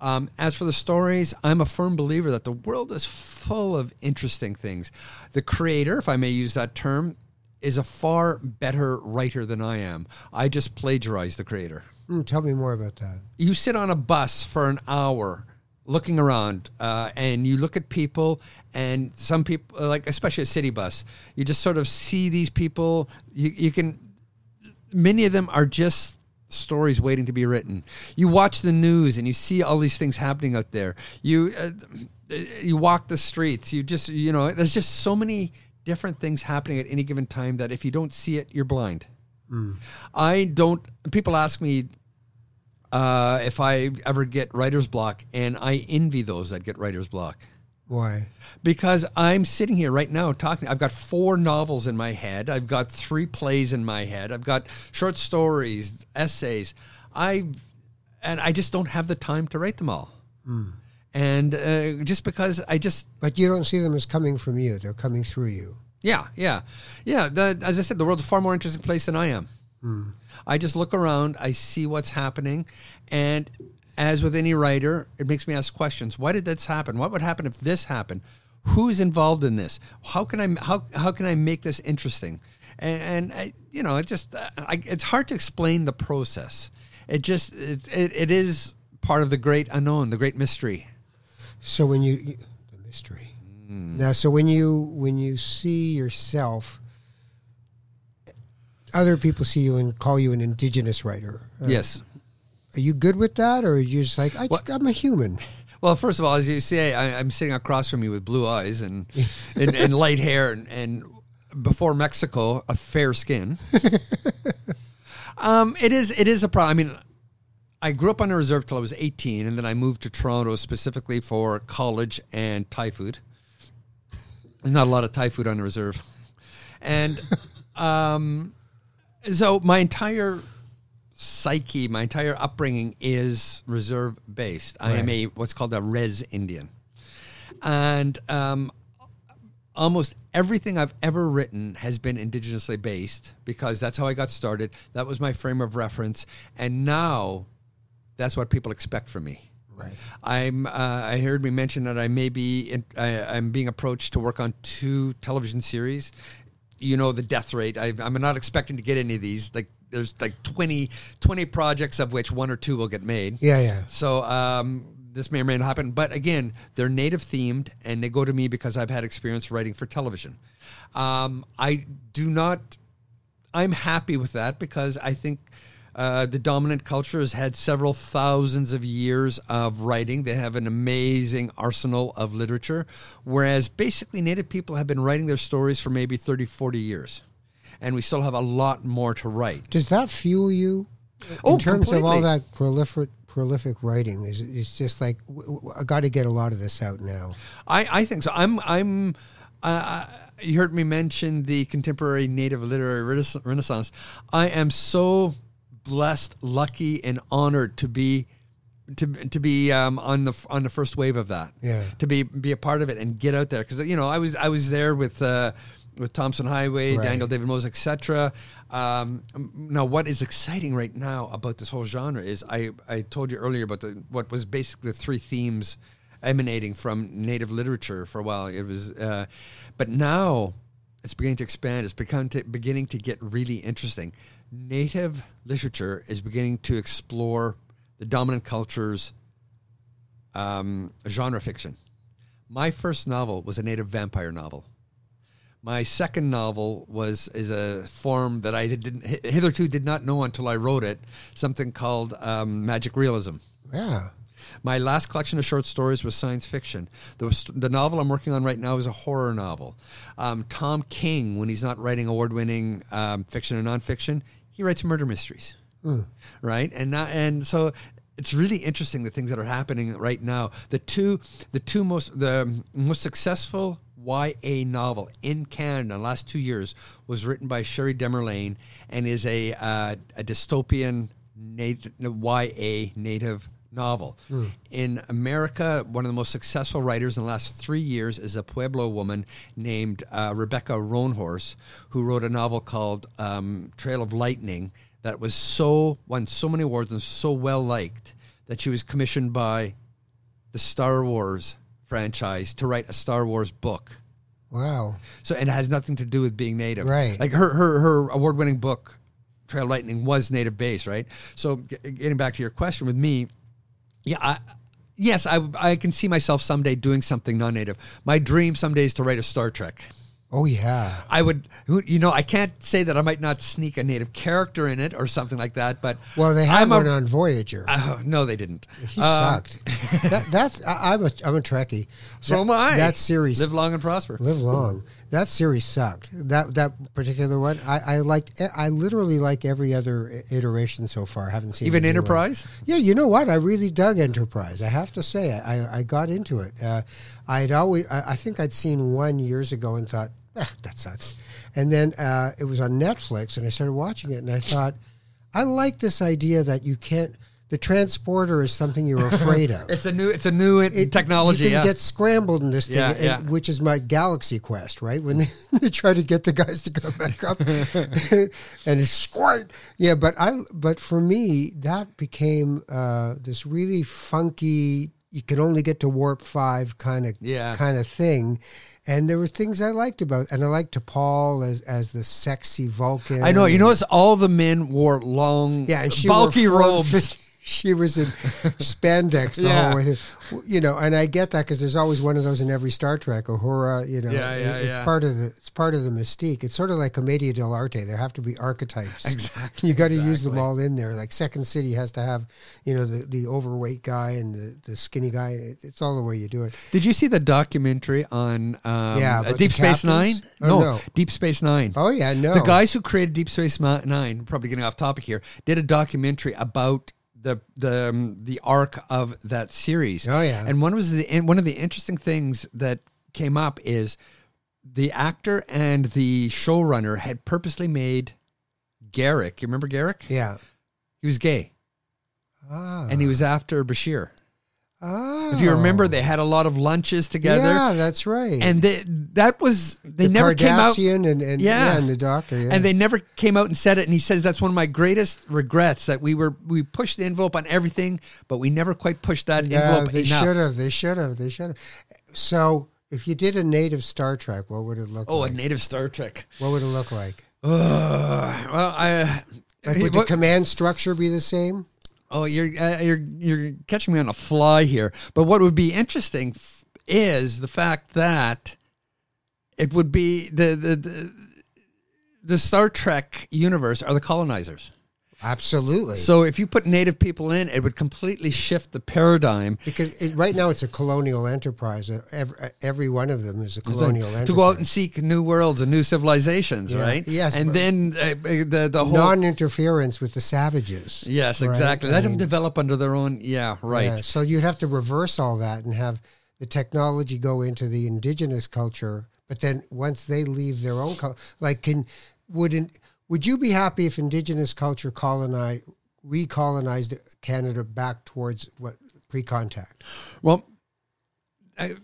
Um, as for the stories, I'm a firm believer that the world is full of interesting things. The creator, if I may use that term, is a far better writer than I am. I just plagiarize the creator Mm, tell me more about that. you sit on a bus for an hour looking around uh, and you look at people and some people like especially a city bus you just sort of see these people. You, you can many of them are just stories waiting to be written. You watch the news and you see all these things happening out there. You uh, you walk the streets. You just you know there's just so many different things happening at any given time that if you don't see it you're blind I don't. People ask me uh, if I ever get writer's block, and I envy those that get writer's block Why? because I'm sitting here right now talking. I've got four novels in my head. I've got three plays in my head. I've got short stories, essays. I and I just don't have the time to write them all. And uh, just because I just But you don't see them as coming from you; they're coming through you. Yeah, yeah, yeah. The, as I said, the world's a far more interesting place than I am. I just look around, I see what's happening, and as with any writer, it makes me ask questions. Why did this happen? What would happen if this happened? who's involved in this? How can I how how can I make this interesting? And, and I, you know, it just uh, I, it's hard to explain the process. It just it, it, it is part of the great unknown, the great mystery. So when you the mystery now, so when you when you see yourself, other people see you and call you an indigenous writer. Uh, yes. Are you good with that, or are you just like I, I'm a human? Well, first of all, as you say, I, I'm sitting across from you with blue eyes and and, and light hair, and, and before Mexico, a fair skin. um, it is it is a problem. I mean, I grew up on a reserve till I was 18, and then I moved to Toronto specifically for college and Thai food. Not a lot of Thai food on the reserve, and um, so my entire psyche, my entire upbringing is reserve based. I am a what's called a res Indian, and um, almost everything I've ever written has been indigenously based because that's how I got started. That was my frame of reference, and now that's what people expect from me. Right. I'm. Uh, I heard me mention that I may be. In, I, I'm being approached to work on two television series. You know the death rate. I, I'm not expecting to get any of these. Like there's like 20, 20 projects of which one or two will get made. Yeah, yeah. So um, this may or may not happen. But again, they're native themed, and they go to me because I've had experience writing for television. Um, I do not. I'm happy with that because I think uh, the dominant culture has had several thousands of years of writing. They have an amazing arsenal of literature, whereas basically Native people have been writing their stories for maybe 30, 40 years. And we still have a lot more to write. Does that fuel you in Oh, terms of all that prolific prolific writing? Is it's just like I got to get a lot of this out now. I, I think so. I'm I'm. Uh, you heard me mention the contemporary Native literary renaissance. I am so blessed, lucky, and honored to be to to be um, on the on the first wave of that. Yeah. To be be a part of it and get out there because you know I was I was there with. Uh, with Tomson Highway, Right. Daniel David Moses, etc. Um, now, what is exciting right now about this whole genre is I, I told you earlier about the what was basically the three themes emanating from native literature for a while. It was, uh, but now it's beginning to expand. It's become to, beginning to get really interesting. Native literature is beginning to explore the dominant culture's um, genre fiction. My first novel was a native vampire novel. My second novel was is a form that I didn't hitherto did not know until I wrote it. Something called um, magic realism. Yeah. My last collection of short stories was science fiction. The, the novel I'm working on right now is a horror novel. Um, Tom King, when he's not writing award-winning um, fiction or nonfiction, he writes murder mysteries, right? And now, and so it's really interesting the things that are happening right now. The two, the two most, the most successful YA novel in Canada in the last two years was written by Cherie Dimaline and is a uh, a dystopian nat- YA native novel. In America, one of the most successful writers in the last three years is a Pueblo woman named uh, Rebecca Roanhorse, who wrote a novel called um, Trail of Lightning that was so won so many awards and so well liked that she was commissioned by the Star Wars franchise to write a Star Wars book. Wow. So and it has nothing to do with being native. Right. Like her her her award winning book, Trail of Lightning, was native based, right? So g- getting back to your question with me, yeah, I, yes, I I can see myself someday doing something non native. My dream someday is to write a Star Trek. Oh yeah. I would, you know, I can't say that I might not sneak a native character in it or something like that, but Well, they had I'm a- one on Voyager. Oh, no, they didn't. he Uh, sucked. that, that's I, I'm a I'm a Trekkie. So that, am I. That series live long and prosper. live long. That series sucked. That that particular one, I, I liked. I literally like every other iteration so far. I haven't seen Even new one. Enterprise. Yeah, you know what? I really dug Enterprise. I have to say, I, I got into it. Uh, I'd always, I, I think I'd seen one years ago and thought, ah, that sucks. And then uh, it was on Netflix, and I started watching it, and I thought, I like this idea that you can't. The transporter is something you're afraid of. It's a new, it's a new It- technology. You can yeah. get scrambled in this thing, Yeah, and- yeah. which is my Galaxy Quest, right? When they, they try to get the guys to come back up, and it's squirt. Yeah, but I, but for me, that became uh, this really funky. you can only get to warp five kind of Yeah. kind of thing. And there were things I liked about, and I liked T'Pol as as the sexy Vulcan. I know. You notice all the men wore long, yeah, bulky robes. She was in spandex the Yeah. whole way. You know, and I get that because there's always one of those in every Star Trek. Uhura, you know, Yeah, yeah, it- it's yeah. part of the it's part of the mystique. It's sort of like Commedia dell'arte. There have to be archetypes. Exactly, You got to use them all in there. Like Second City has to have, you know, the, the overweight guy and the, the skinny guy. It, it's all the way you do it. Did you see the documentary on um, Yeah, uh, Deep Space Nine? Oh, no. Deep Space Nine. Oh yeah, no. The guys who created Deep Space Nine, probably getting off topic here, did a documentary about the the um, the arc of that series. Oh, yeah. and one was the and one of the interesting things that came up is the actor and the showrunner had purposely made Garak. You remember Garak? Yeah. He was gay, Ah. and he was after Bashir. Oh. If you remember, they oh. had a lot of lunches together. Yeah, that's right. and they, that was they the never came out and, and Yeah. yeah. and the doctor. Yeah. and they never came out and said it and he says that's one of my greatest regrets that we were we pushed the envelope on everything but we never quite pushed that yeah, envelope they should have. They should have. They should have. So, if you did a native Star Trek, what would it look oh like? a native star trek what would it look like? Ugh. well i Like, would what- the command structure be the same? Oh you're uh, you're you're catching me on a fly here but what would be interesting f- is the fact that it would be the the, the the Star Trek universe are the colonizers. Absolutely. So if you put native people in, it would completely shift the paradigm because it, right now it's a colonial enterprise. Uh, Every, every one of them is a colonial enterprise. to go out and seek new worlds and new civilizations, Yeah. right? Yes, and then uh, the the whole non-interference with the savages. yes, right? exactly. I Let them develop under their own. Yeah, right. yeah, so you'd have to reverse all that and have the technology go into the indigenous culture, but then once they leave their own culture, like can wouldn't would you be happy if indigenous culture colonized recolonized Canada back towards what pre-contact? Well, I,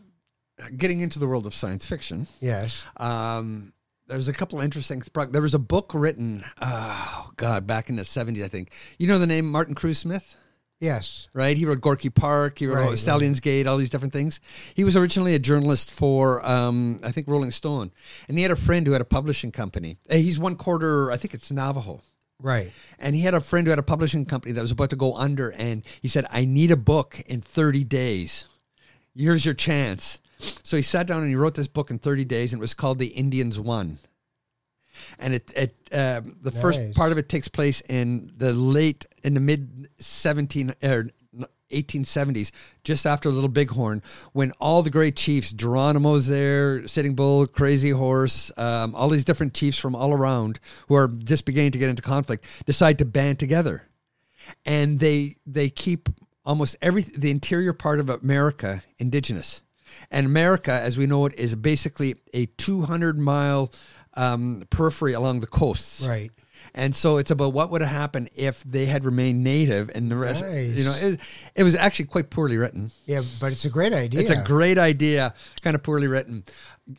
getting into the world of science fiction, Yes. um, there's a couple interesting. There was a book written, oh God, back in the '70s, I think. You know the name Martin Cruz Smith? Yes. right? He wrote Gorky Park, he wrote Right, Stallions Gate, all these different things. He was originally a journalist for, um, I think, Rolling Stone, and he had a friend who had a publishing company. Uh, He's one quarter, I think it's Navajo. Right. And he had a friend who had a publishing company that was about to go under, and he said, I need a book in 30 days. Here's your chance. So he sat down and he wrote this book in 30 days, and it was called The Indians Won. And it, it uh, the Nice. first part of it takes place in the late, in the mid 17 or 1870s, just after Little Bighorn, when all the great chiefs, Geronimo's there, Sitting Bull, Crazy Horse, um, all these different chiefs from all around who are just beginning to get into conflict, decide to band together, and they they keep almost every the interior part of America indigenous, and America, as we know it, is basically a 200 mile um, periphery along the coasts, Right. and so it's about what would have happened if they had remained native and the rest. Nice. You know, it, it was actually quite poorly written. Yeah, but it's a great idea. It's a great idea, kind of poorly written.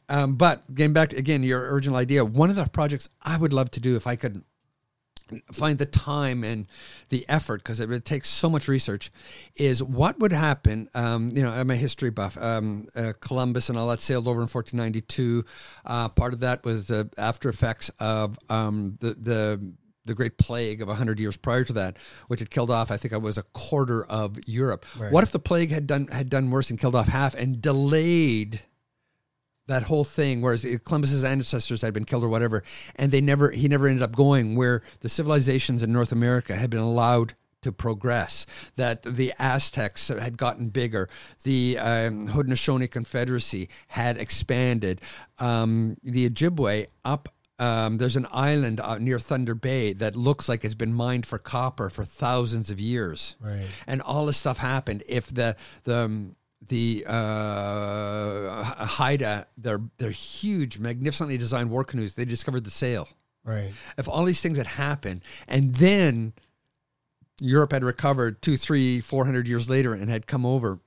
Um, but getting back to again your original idea, one of the projects I would love to do if I could find the time and the effort because it would take so much research is what would happen um, you know i'm a history buff um, uh, columbus and all that sailed over in 1492 uh, part of that was the after effects of um, the the the Great Plague of 100 years prior to that, which had killed off, I think it was a quarter of Europe. Right. What if the plague had done had done worse and killed off half and delayed that whole thing whereas columbus's ancestors had been killed or whatever and they never he never ended up going where the civilizations in north america had been allowed to progress that the aztecs had gotten bigger the um, haudenosaunee confederacy had expanded um, the ojibwe up um, there's an island uh, near Thunder Bay that looks like it's been mined for copper for thousands of years Right. and all this stuff happened if the the um, the uh, Haida, their their huge, magnificently designed war canoes, they discovered the sail. Right. If all these things had happened, and then Europe had recovered two, three, four hundred years later and had come over,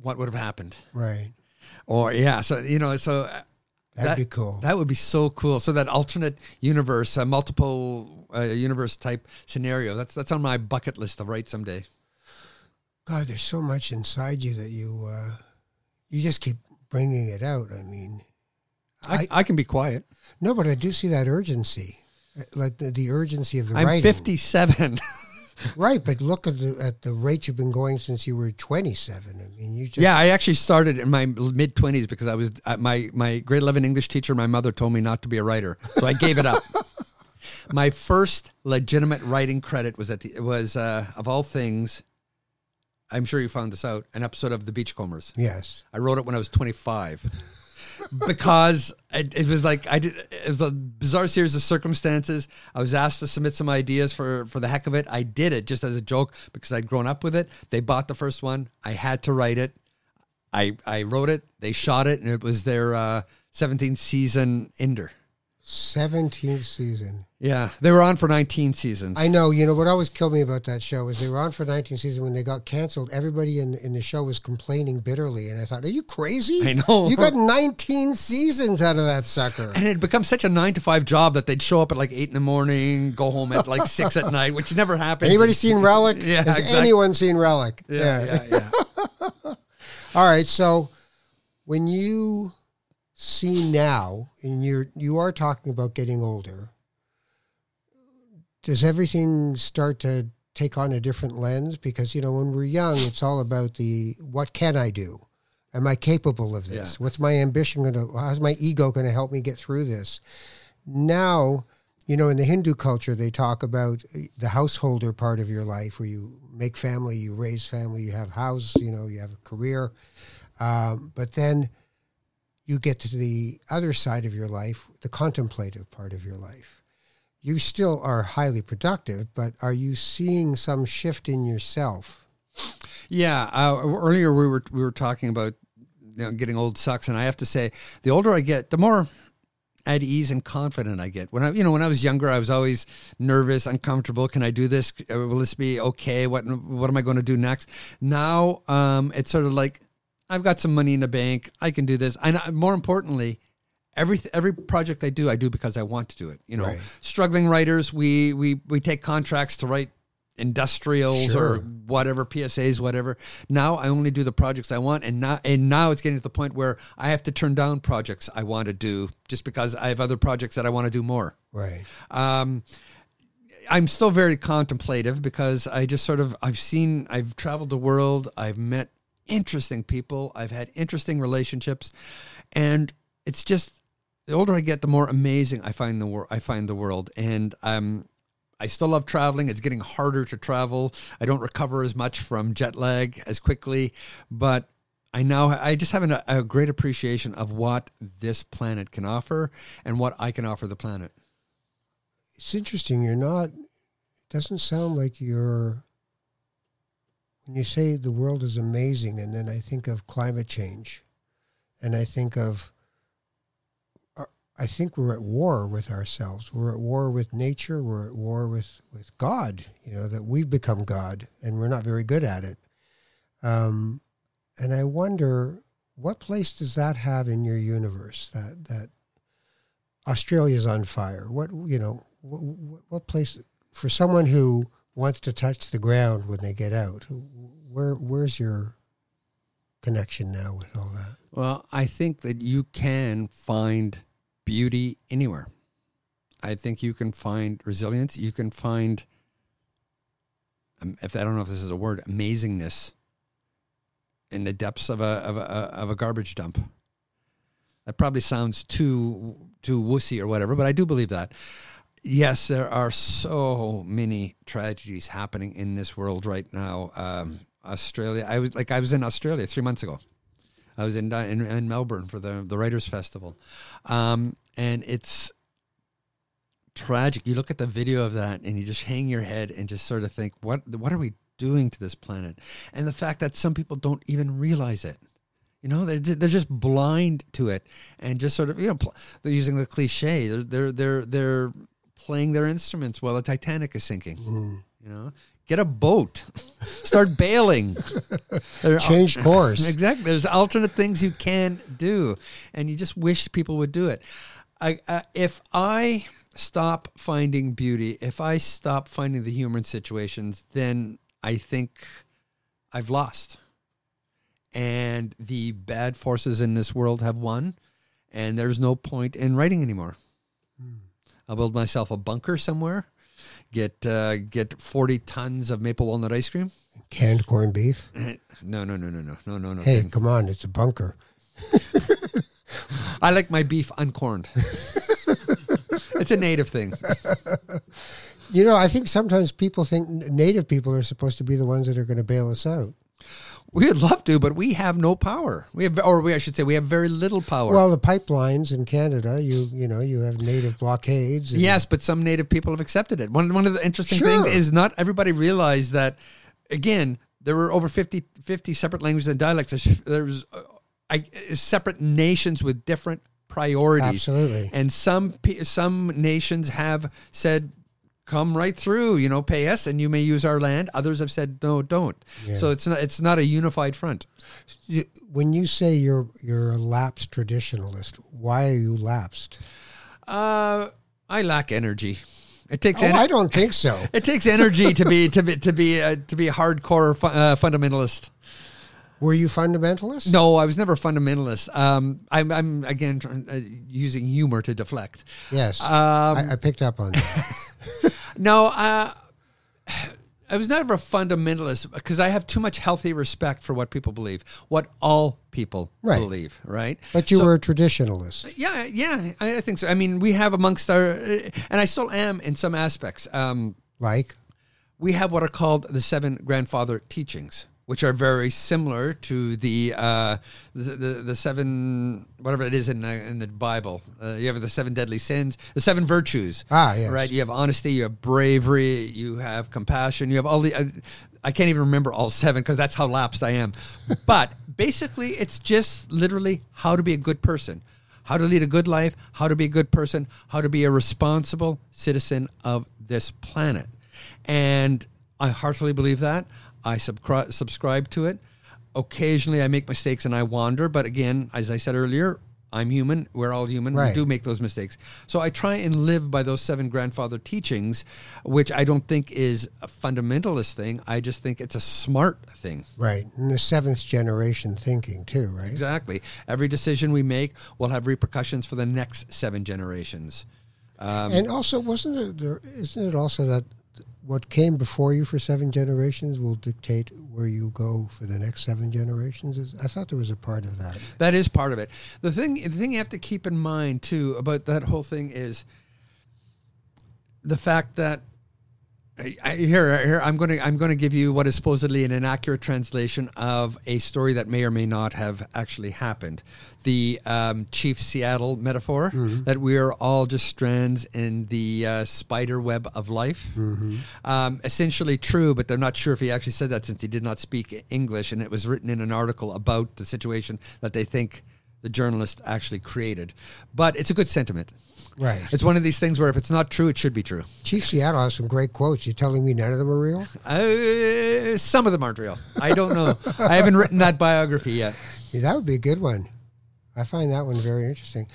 what would have happened? Right. Or yeah, so you know, so uh, That'd That- be cool. that would be so cool. So that alternate universe, a multiple uh, universe type scenario, that's that's on my bucket list to write someday. God, there's so much inside you that you uh, you just keep bringing it out. I mean, I, I can be quiet. no, but I do see that urgency, uh, like the, the urgency of the I'm writing. 57. right? But look at the at the rate you've been going since you were 27. I mean, you just yeah, I actually started in my mid 20s because I was uh, my my grade 11 English teacher. My mother told me not to be a writer, so I gave it up. my first legitimate writing credit was at the was uh, of all things. I'm sure you found this out. An episode of The Beachcombers. yes. I wrote it when I was 25 because it, it was like I did. It was a bizarre series of circumstances. I was asked to submit some ideas for for the heck of it. I did it just as a joke because I'd grown up with it. They bought the first one. I had to write it. I I wrote it. They shot it, and it was their uh, 17th season ender. 17th season. Yeah, they were on for 19 seasons. I know. You know what always killed me about that show is they were on for 19 seasons. When they got canceled, everybody in in the show was complaining bitterly, and I thought, "Are you crazy? I know. You got 19 seasons out of that sucker." and it had become such a nine to five job that they'd show up at like eight in the morning, go home at like six at night, which never happens. Anybody seen Relic? Yeah, Has exactly. anyone seen Relic? Yeah, yeah, yeah. All right. So when you see now, and you're you are talking about getting older, does everything start to take on a different lens? Because you know, when we're young, it's all about the what can I do? Am I capable of this? What's my ambition going to? How's my ego going to help me get through this? Now, you know, in the Hindu culture, they talk about the householder part of your life, where you make family, you raise family, you have house, you know, you have a career, um, but then you get to the other side of your life, the contemplative part of your life. You still are highly productive, but are you seeing some shift in yourself? Yeah, uh, earlier we were we were talking about you know, getting old sucks, and I have to say, the older I get, the more at ease and confident I get. When I, you know, when I was younger, I was always nervous, uncomfortable. Can I do this? Uh, Will this be okay? What What am I going to do next? Now, um, it's sort of like I've got some money in the bank. I can do this. And more importantly, every every project I do, I do because I want to do it. You know, Right. struggling writers, we we we take contracts to write industrials Sure. or whatever PSAs, whatever. Now I only do the projects I want, and now and now it's getting to the point where I have to turn down projects I want to do just because I have other projects that I want to do more. Right. Um, I'm still very contemplative because I just sort of I've seen I've traveled the world, I've met interesting people, I've had interesting relationships, and it's just the older I get, the more amazing I find the world. I find the world, and um, I still love traveling. It's getting harder to travel. I don't recover as much from jet lag as quickly, but I now I just have an, a great appreciation of what this planet can offer and what I can offer the planet. It's interesting. You're not. It doesn't sound like you're. When you say the world is amazing, and then I think of climate change, and I think of. uh, I think we're at war with ourselves. We're at war with nature. We're at war with with God. You know that we've become God, and we're not very good at it. Um, and I wonder what place does that have in your universe? That that Australia's on fire. What you know? What, what place for someone who wants to touch the ground when they get out? Where where's your connection now with all that? Well, I think that you can find beauty anywhere. I think you can find resilience. You can find, um, if I don't know if this is a word, amazingness in the depths of a of a of a garbage dump. That probably sounds too too wussy or whatever, but I do believe that. Yes, there are so many tragedies happening in this world right now. Um, Australia, I was like I was in Australia three months ago. I was in in, in Melbourne for the the Writers Festival, um, and it's tragic. You look at the video of that, and you just hang your head and just sort of think, what what are we doing to this planet? And the fact that some people don't even realize it. You know, they're they're just blind to it, and just sort of you know pl- they're using the cliche. They're they're they're they're playing their instruments while the Titanic is sinking. You know, get a boat, start bailing. Change course. Exactly. There's alternate things you can do, and you just wish people would do it. I, uh, if I stop finding beauty, if I stop finding the human situations, then I think I've lost. And the bad forces in this world have won, and there's no point in writing anymore. I'll build myself a bunker somewhere, get uh, get 40 tons of maple walnut ice cream. Canned corned beef. No, no, no, no, no, no, no, no. Hey, come on, it's a bunker. I like my beef uncorned. it's a native thing. You know, I think sometimes people think native people are supposed to be the ones that are going to bail us out. We'd love to, but we have no power. We have, or we, I should say, we have very little power. Well, the pipelines in Canada, you you know, you have native blockades. and- Yes, but some native people have accepted it. One one of the interesting Sure. things is not everybody realized that. Again, there were over 50, 50 separate languages and dialects. There's, there's uh, I, separate nations with different priorities. Absolutely. And some some nations have said, "Come right through," you know, pay us, and you may use our land. Others have said, "No, don't." Yeah. So it's not it's not a unified front. When you say you're you're a lapsed traditionalist, why are you lapsed? Uh, I lack energy. It takes Oh, en- I don't think so. it takes energy to be to be to be uh, to be a hardcore fu- uh, fundamentalist. Were you fundamentalist? No, I was never a fundamentalist. Um, I'm, I'm again trying, uh, using humor to deflect. Yes, Um, I, I picked up on that. No, uh, I was never a fundamentalist because I have too much healthy respect for what people believe, what all people Right. believe, right? But you So- were a traditionalist. Yeah, yeah, I, I think so. I mean, we have amongst our, uh, and I still am in some aspects. Um, Like, we have what are called the seven grandfather teachings, which are very similar to the uh, the, the the seven whatever it is in the in the Bible. Uh, you have the seven deadly sins, the seven virtues. Ah, yes. Right. You have honesty. You have bravery. You have compassion. You have all the. Uh, I can't even remember all seven because that's how lapsed I am. But basically, it's just literally how to be a good person. How to lead a good life, how to be a good person, how to be a responsible citizen of this planet. And I heartily believe that. I subscri- subscribe to it. Occasionally I make mistakes and I wander, but again, as I said earlier, I'm human. We're all human. Right. We do make those mistakes. So I try and live by those seven grandfather teachings, which I don't think is a fundamentalist thing. I just think it's a smart thing. right? And the seventh generation thinking too, right? Exactly. Every decision we make will have repercussions for the next seven generations. Um, and also, wasn't it? There, isn't it also that what came before you for seven generations will dictate where you go for the next seven generations? Is, I thought there was a part of that. That is part of it. The thing, the thing you have to keep in mind too about that whole thing is the fact that I, I, here, here I'm going to I'm going to give you what is supposedly an inaccurate translation of a story that may or may not have actually happened. The um, Chief Seattle metaphor that we are all just strands in the uh, spider web of life. Um, essentially true, but they're not sure if he actually said that since he did not speak English, and it was written in an article about the situation that they think the journalist actually created. But it's a good sentiment. Right. It's one of these things where if it's not true, it should be true. Chief Seattle has some great quotes. You're telling me none of them are real? Uh, some of them aren't real. I don't know. I haven't written that biography yet. Yeah, that would be a good one. I find that one very interesting.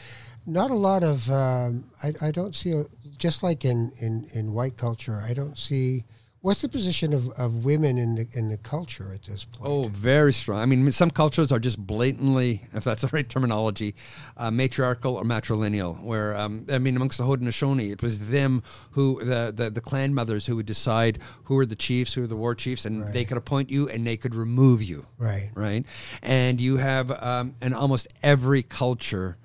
Not a lot of. Um, I, I don't see a, just like in, in, in white culture. I don't see. What's the position of, of women in the in the culture at this point? Oh, very strong. I mean, some cultures are just blatantly, if that's the right terminology, uh, matriarchal or matrilineal. Where um, I mean, amongst the Haudenosaunee, it was them who the, the the clan mothers who would decide who were the chiefs, who were the war chiefs, and they could appoint you and they could remove you. right. right? And you have um, in almost every culture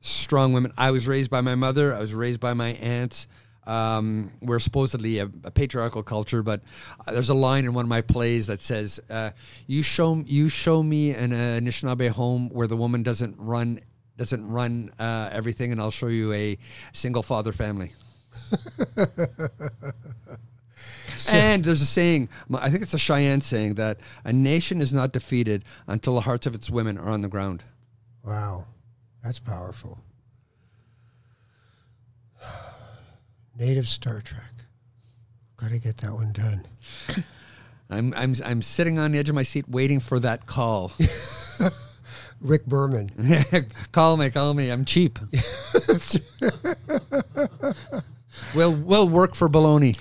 strong women. I was raised by my mother. I was raised by my aunts. Um, we're supposedly a, a patriarchal culture, but uh, there's a line in one of my plays that says, uh, "You show you show me an uh, Anishinaabe home where the woman doesn't run doesn't run uh, everything, and I'll show you a single father family." and there's a saying, I think it's a Cheyenne saying that a nation is not defeated until the hearts of its women are on the ground. Wow, that's powerful. Native Star Trek. Got to get that one done. I'm, I'm, I'm sitting on the edge of my seat waiting for that call. Rick Berman. call me, call me. I'm cheap. we'll, we'll work for baloney.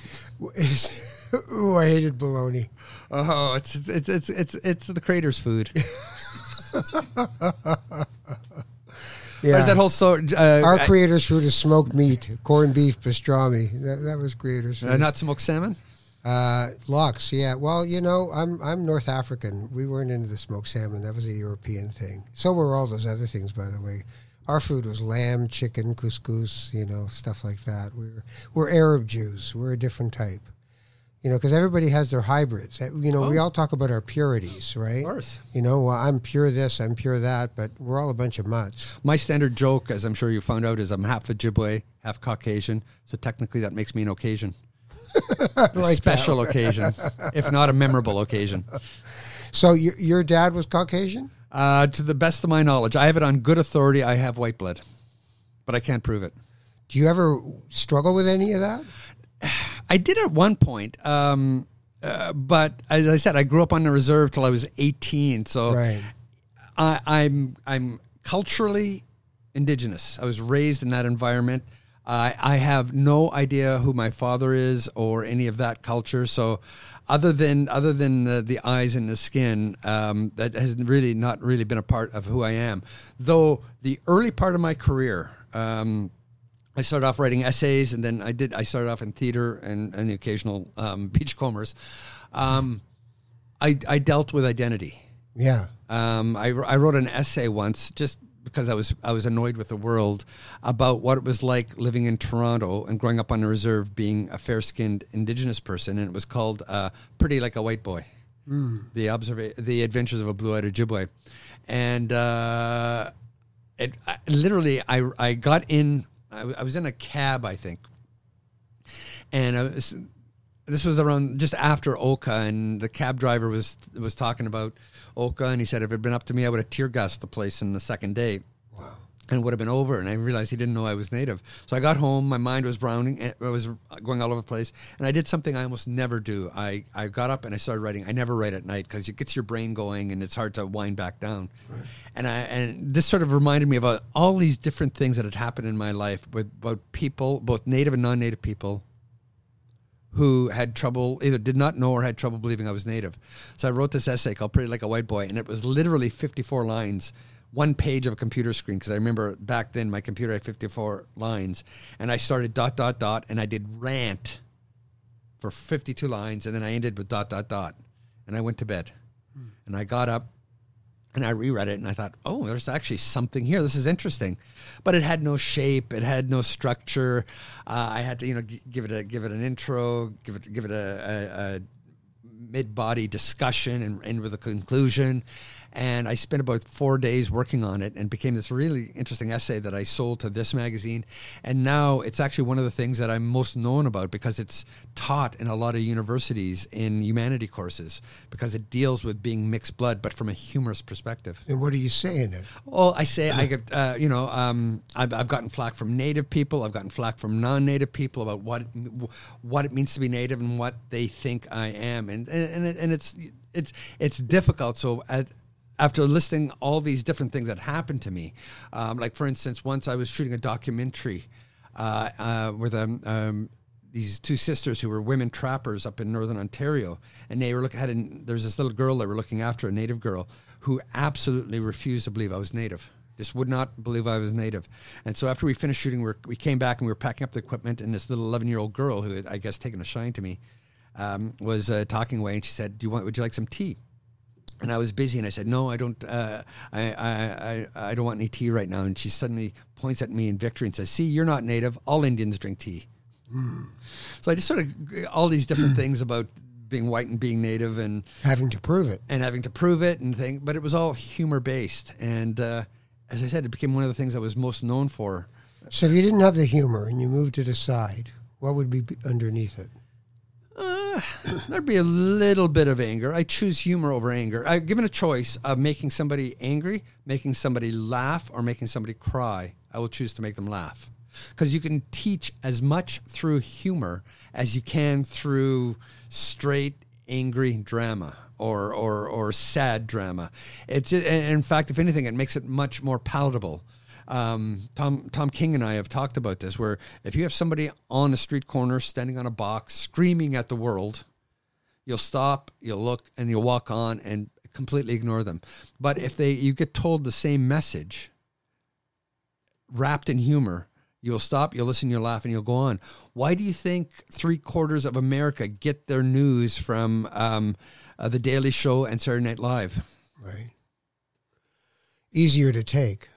Ooh, I hated bologna. Oh, it's it's it's it's it's the creator's food. Yeah. There's that whole so uh, Our creator's food is smoked meat, corned beef, pastrami. That, that was creator's food. uh, not smoked salmon. Uh, lox, yeah. Well, you know, I'm I'm North African. We weren't into the smoked salmon. That was a European thing. So were all those other things, by the way. Our food was lamb, chicken, couscous, you know, stuff like that. We're we're Arab Jews. We're a different type. You know, because everybody has their hybrids. Uh, You know, we all talk about our purities, right? Of course. You know, well, I'm pure this, I'm pure that, but we're all a bunch of mutts. My standard joke, as I'm sure you found out, is I'm half Ojibwe, half Caucasian. So technically, that makes me an occasion, a like special occasion, if not a memorable occasion. So your your dad was Caucasian? Uh, to the best of my knowledge, I have it on good authority. I have white blood, but I can't prove it. Do you ever struggle with any of that? I did at one point, um, uh, but as I said, I grew up on the reserve till I was 18. So Right. I, I'm I'm culturally indigenous. I was raised in that environment. I I have no idea who my father is or any of that culture. So other than other than the, the eyes and the skin, um, that has really not really been a part of who I am. Though the early part of my career. Um, I started off writing essays, and then I did. I started off in theater and, and the occasional um, beachcombers. Um, I, I dealt with identity. Yeah. Um, I, I wrote an essay once just because I was I was annoyed with the world about what it was like living in Toronto and growing up on the reserve, being a fair skinned Indigenous person, and it was called uh, "Pretty Like a White Boy." The observa- the Adventures of a Blue Eyed Ojibwe, and uh, it I, literally I I got in. I, w- I was in a cab, I think, and I was, this was around just after Oka, and the cab driver was was talking about Oka, and he said if it had been up to me, I would have tear gassed the place in the second day. Wow. And it would have been over, and I realized he didn't know I was native. So I got home, my mind was browning, and I was going all over the place, and I did something I almost never do. I, I got up and I started writing. I never write at night because it gets your brain going, and it's hard to wind back down. And I and this sort of reminded me about uh, all these different things that had happened in my life with about people, both native and non-native people, who had trouble either did not know or had trouble believing I was native. So I wrote this essay called Pretty Like a White Boy, and it was literally 54 lines, one page of a computer screen, because I remember back then my computer had 54 lines, and I started dot, dot, dot, and I did rant for 52 lines, and then I ended with dot, dot, dot, and I went to bed. And I got up and I reread it and I thought, oh, there's actually something here. This is interesting, but it had no shape. It had no structure. Uh, I had to, you know, g- give it a give it an intro, give it give it a, a, a mid body discussion, and end with a conclusion. And I spent about four days working on it and became this really interesting essay that I sold to this magazine. And now it's actually one of the things that I'm most known about because it's taught in a lot of universities in humanity courses because it deals with being mixed blood, but from a humorous perspective. And what do you say in it? Well, I say I get, uh, you know, um, I've, I've gotten flack from Native people. I've gotten flack from non-Native people about what what it means to be Native and what they think I am, and and and, and it's it's it's difficult. So at, after listing all these different things that happened to me, um, like for instance, once I was shooting a documentary uh, uh, with um, um, these two sisters who were women trappers up in northern Ontario, and they were looking. An, there's this little girl they were looking after, a native girl, who absolutely refused to believe I was native. Just would not believe I was native. And so after we finished shooting, we, we came back and we were packing up the equipment, and this little 11 year old girl who had, I guess, taken a shine to me um, was uh, talking away, and she said, "Do you want? Would you like some tea?" And I was busy, and I said, "No, I don't. Uh, I, I, I, I don't want any tea right now." And she suddenly points at me in victory and says, "See, you're not native. All Indians drink tea." So I just sort of all these different things about being white and being native, and Having to prove it. and having to prove it and thing. But it was all humor based, and uh, as I said, it became one of the things I was most known for. So if you didn't have the humor and you moved it aside, what would be underneath it? There'd be a little bit of anger. I choose humor over anger. I, given a choice of making somebody angry, making somebody laugh, or making somebody cry, I will choose to make them laugh. Because you can teach as much through humor as you can through straight angry drama or or, or sad drama. It's in fact, if anything, it makes it much more palatable. Um, Tom Tom King and I have talked about this. Where if you have somebody on a street corner standing on a box screaming at the world, you'll stop, you'll look, and you'll walk on and completely ignore them. But if they you get told the same message wrapped in humor, you'll stop, you'll listen, you'll laugh, and you'll go on. Why do you think three quarters of America get their news from um, uh, The Daily Show and Saturday Night Live? Right. Easier to take.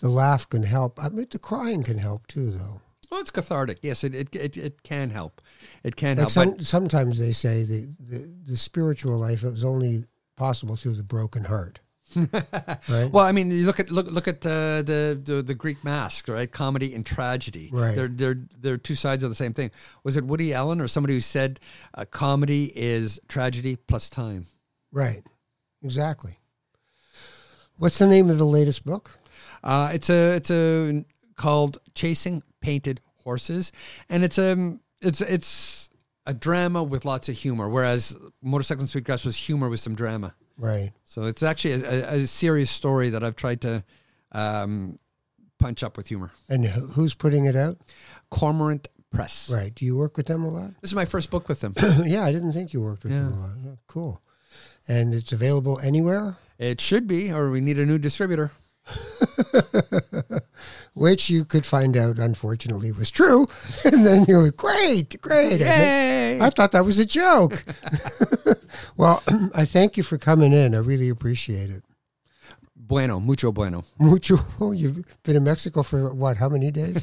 The laugh can help. I mean, the crying can help too, though. Well, it's cathartic. Yes, it it, it, it can help. It can Like help. some, but sometimes they say the, the, the spiritual life is only possible through the broken heart. right? well, I mean, you look at look look at uh, the, the the Greek mask, right? Comedy and tragedy. Right. They're they're they're two sides of the same thing. Was it Woody Allen or somebody who said uh, comedy is tragedy plus time? Right. Exactly. What's the name of the latest book? Uh, it's a it's a called Chasing Painted Horses, and it's a it's it's a drama with lots of humor. Whereas Motorcycle and Sweetgrass was humor with some drama. Right. So it's actually a, a, a serious story that I've tried to um, punch up with humor. And who's putting it out? Cormorant Press. Right. Do you work with them a lot? This is my first book with them. yeah, I didn't think you worked with them a lot. Oh, cool. And it's available anywhere, it should be, or we need a new distributor. which you could find out, unfortunately, was true. and then you were great, great. Yay! I thought that was a joke. well, I thank you for coming in. I really appreciate it. Bueno, mucho bueno. Mucho. You've been in Mexico for what? How many days?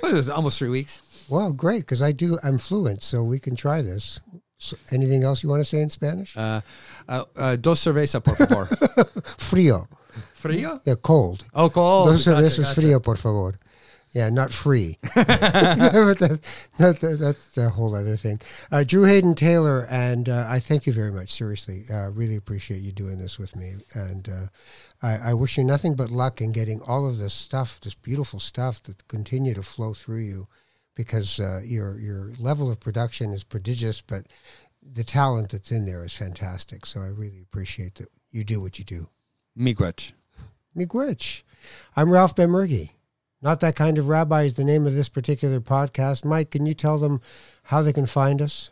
Well, almost three weeks. well, great, because I do. I'm fluent, so we can try this. So anything else you want to say in Spanish? Uh, uh, uh, dos cerveza, por favor. Frío. Frío? Yeah, cold. Oh, cold. Dos Gotcha, cervezas gotcha. frío, por favor. Yeah, not free. but that, that, that, that's a whole other thing. Uh, Drew Hayden Taylor, and uh, I thank you very much. Seriously, uh, really appreciate you doing this with me, and uh, I, I wish you nothing but luck in getting all of this stuff, this beautiful stuff, to continue to flow through you, because uh, your your level of production is prodigious, but the talent that's in there is fantastic. So I really appreciate that you do what you do. Miigwech. Miigwech. I'm Ralph Benmergui. Not That Kind of Rabbi is the name of this particular podcast. Mike, can you tell them how they can find us?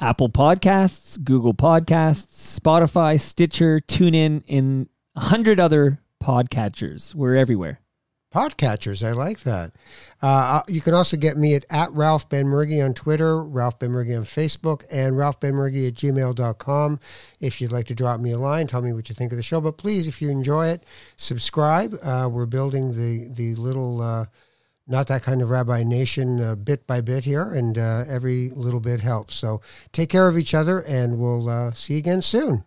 Apple Podcasts, Google Podcasts, Spotify, Stitcher, TuneIn, and a hundred other podcatchers. We're everywhere. Podcatchers, I like that. Uh, you can also get me at, at Ralph Benmergui on Twitter, Ralph Benmergui on Facebook, and Ralph Benmergui at gmail.com. If you'd like to drop me a line, tell me what you think of the show. But please, if you enjoy it, subscribe. Uh, we're building the, the little, uh, not that kind of rabbi nation uh, bit by bit here, and uh, every little bit helps. So take care of each other, and we'll uh, see you again soon.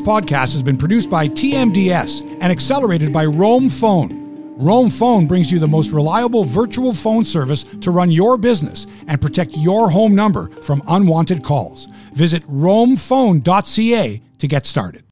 This podcast has been produced by TMDS and accelerated by Roam Phone. Roam Phone brings you the most reliable virtual phone service to run your business and protect your home number from unwanted calls. Visit roamphone.ca to get started.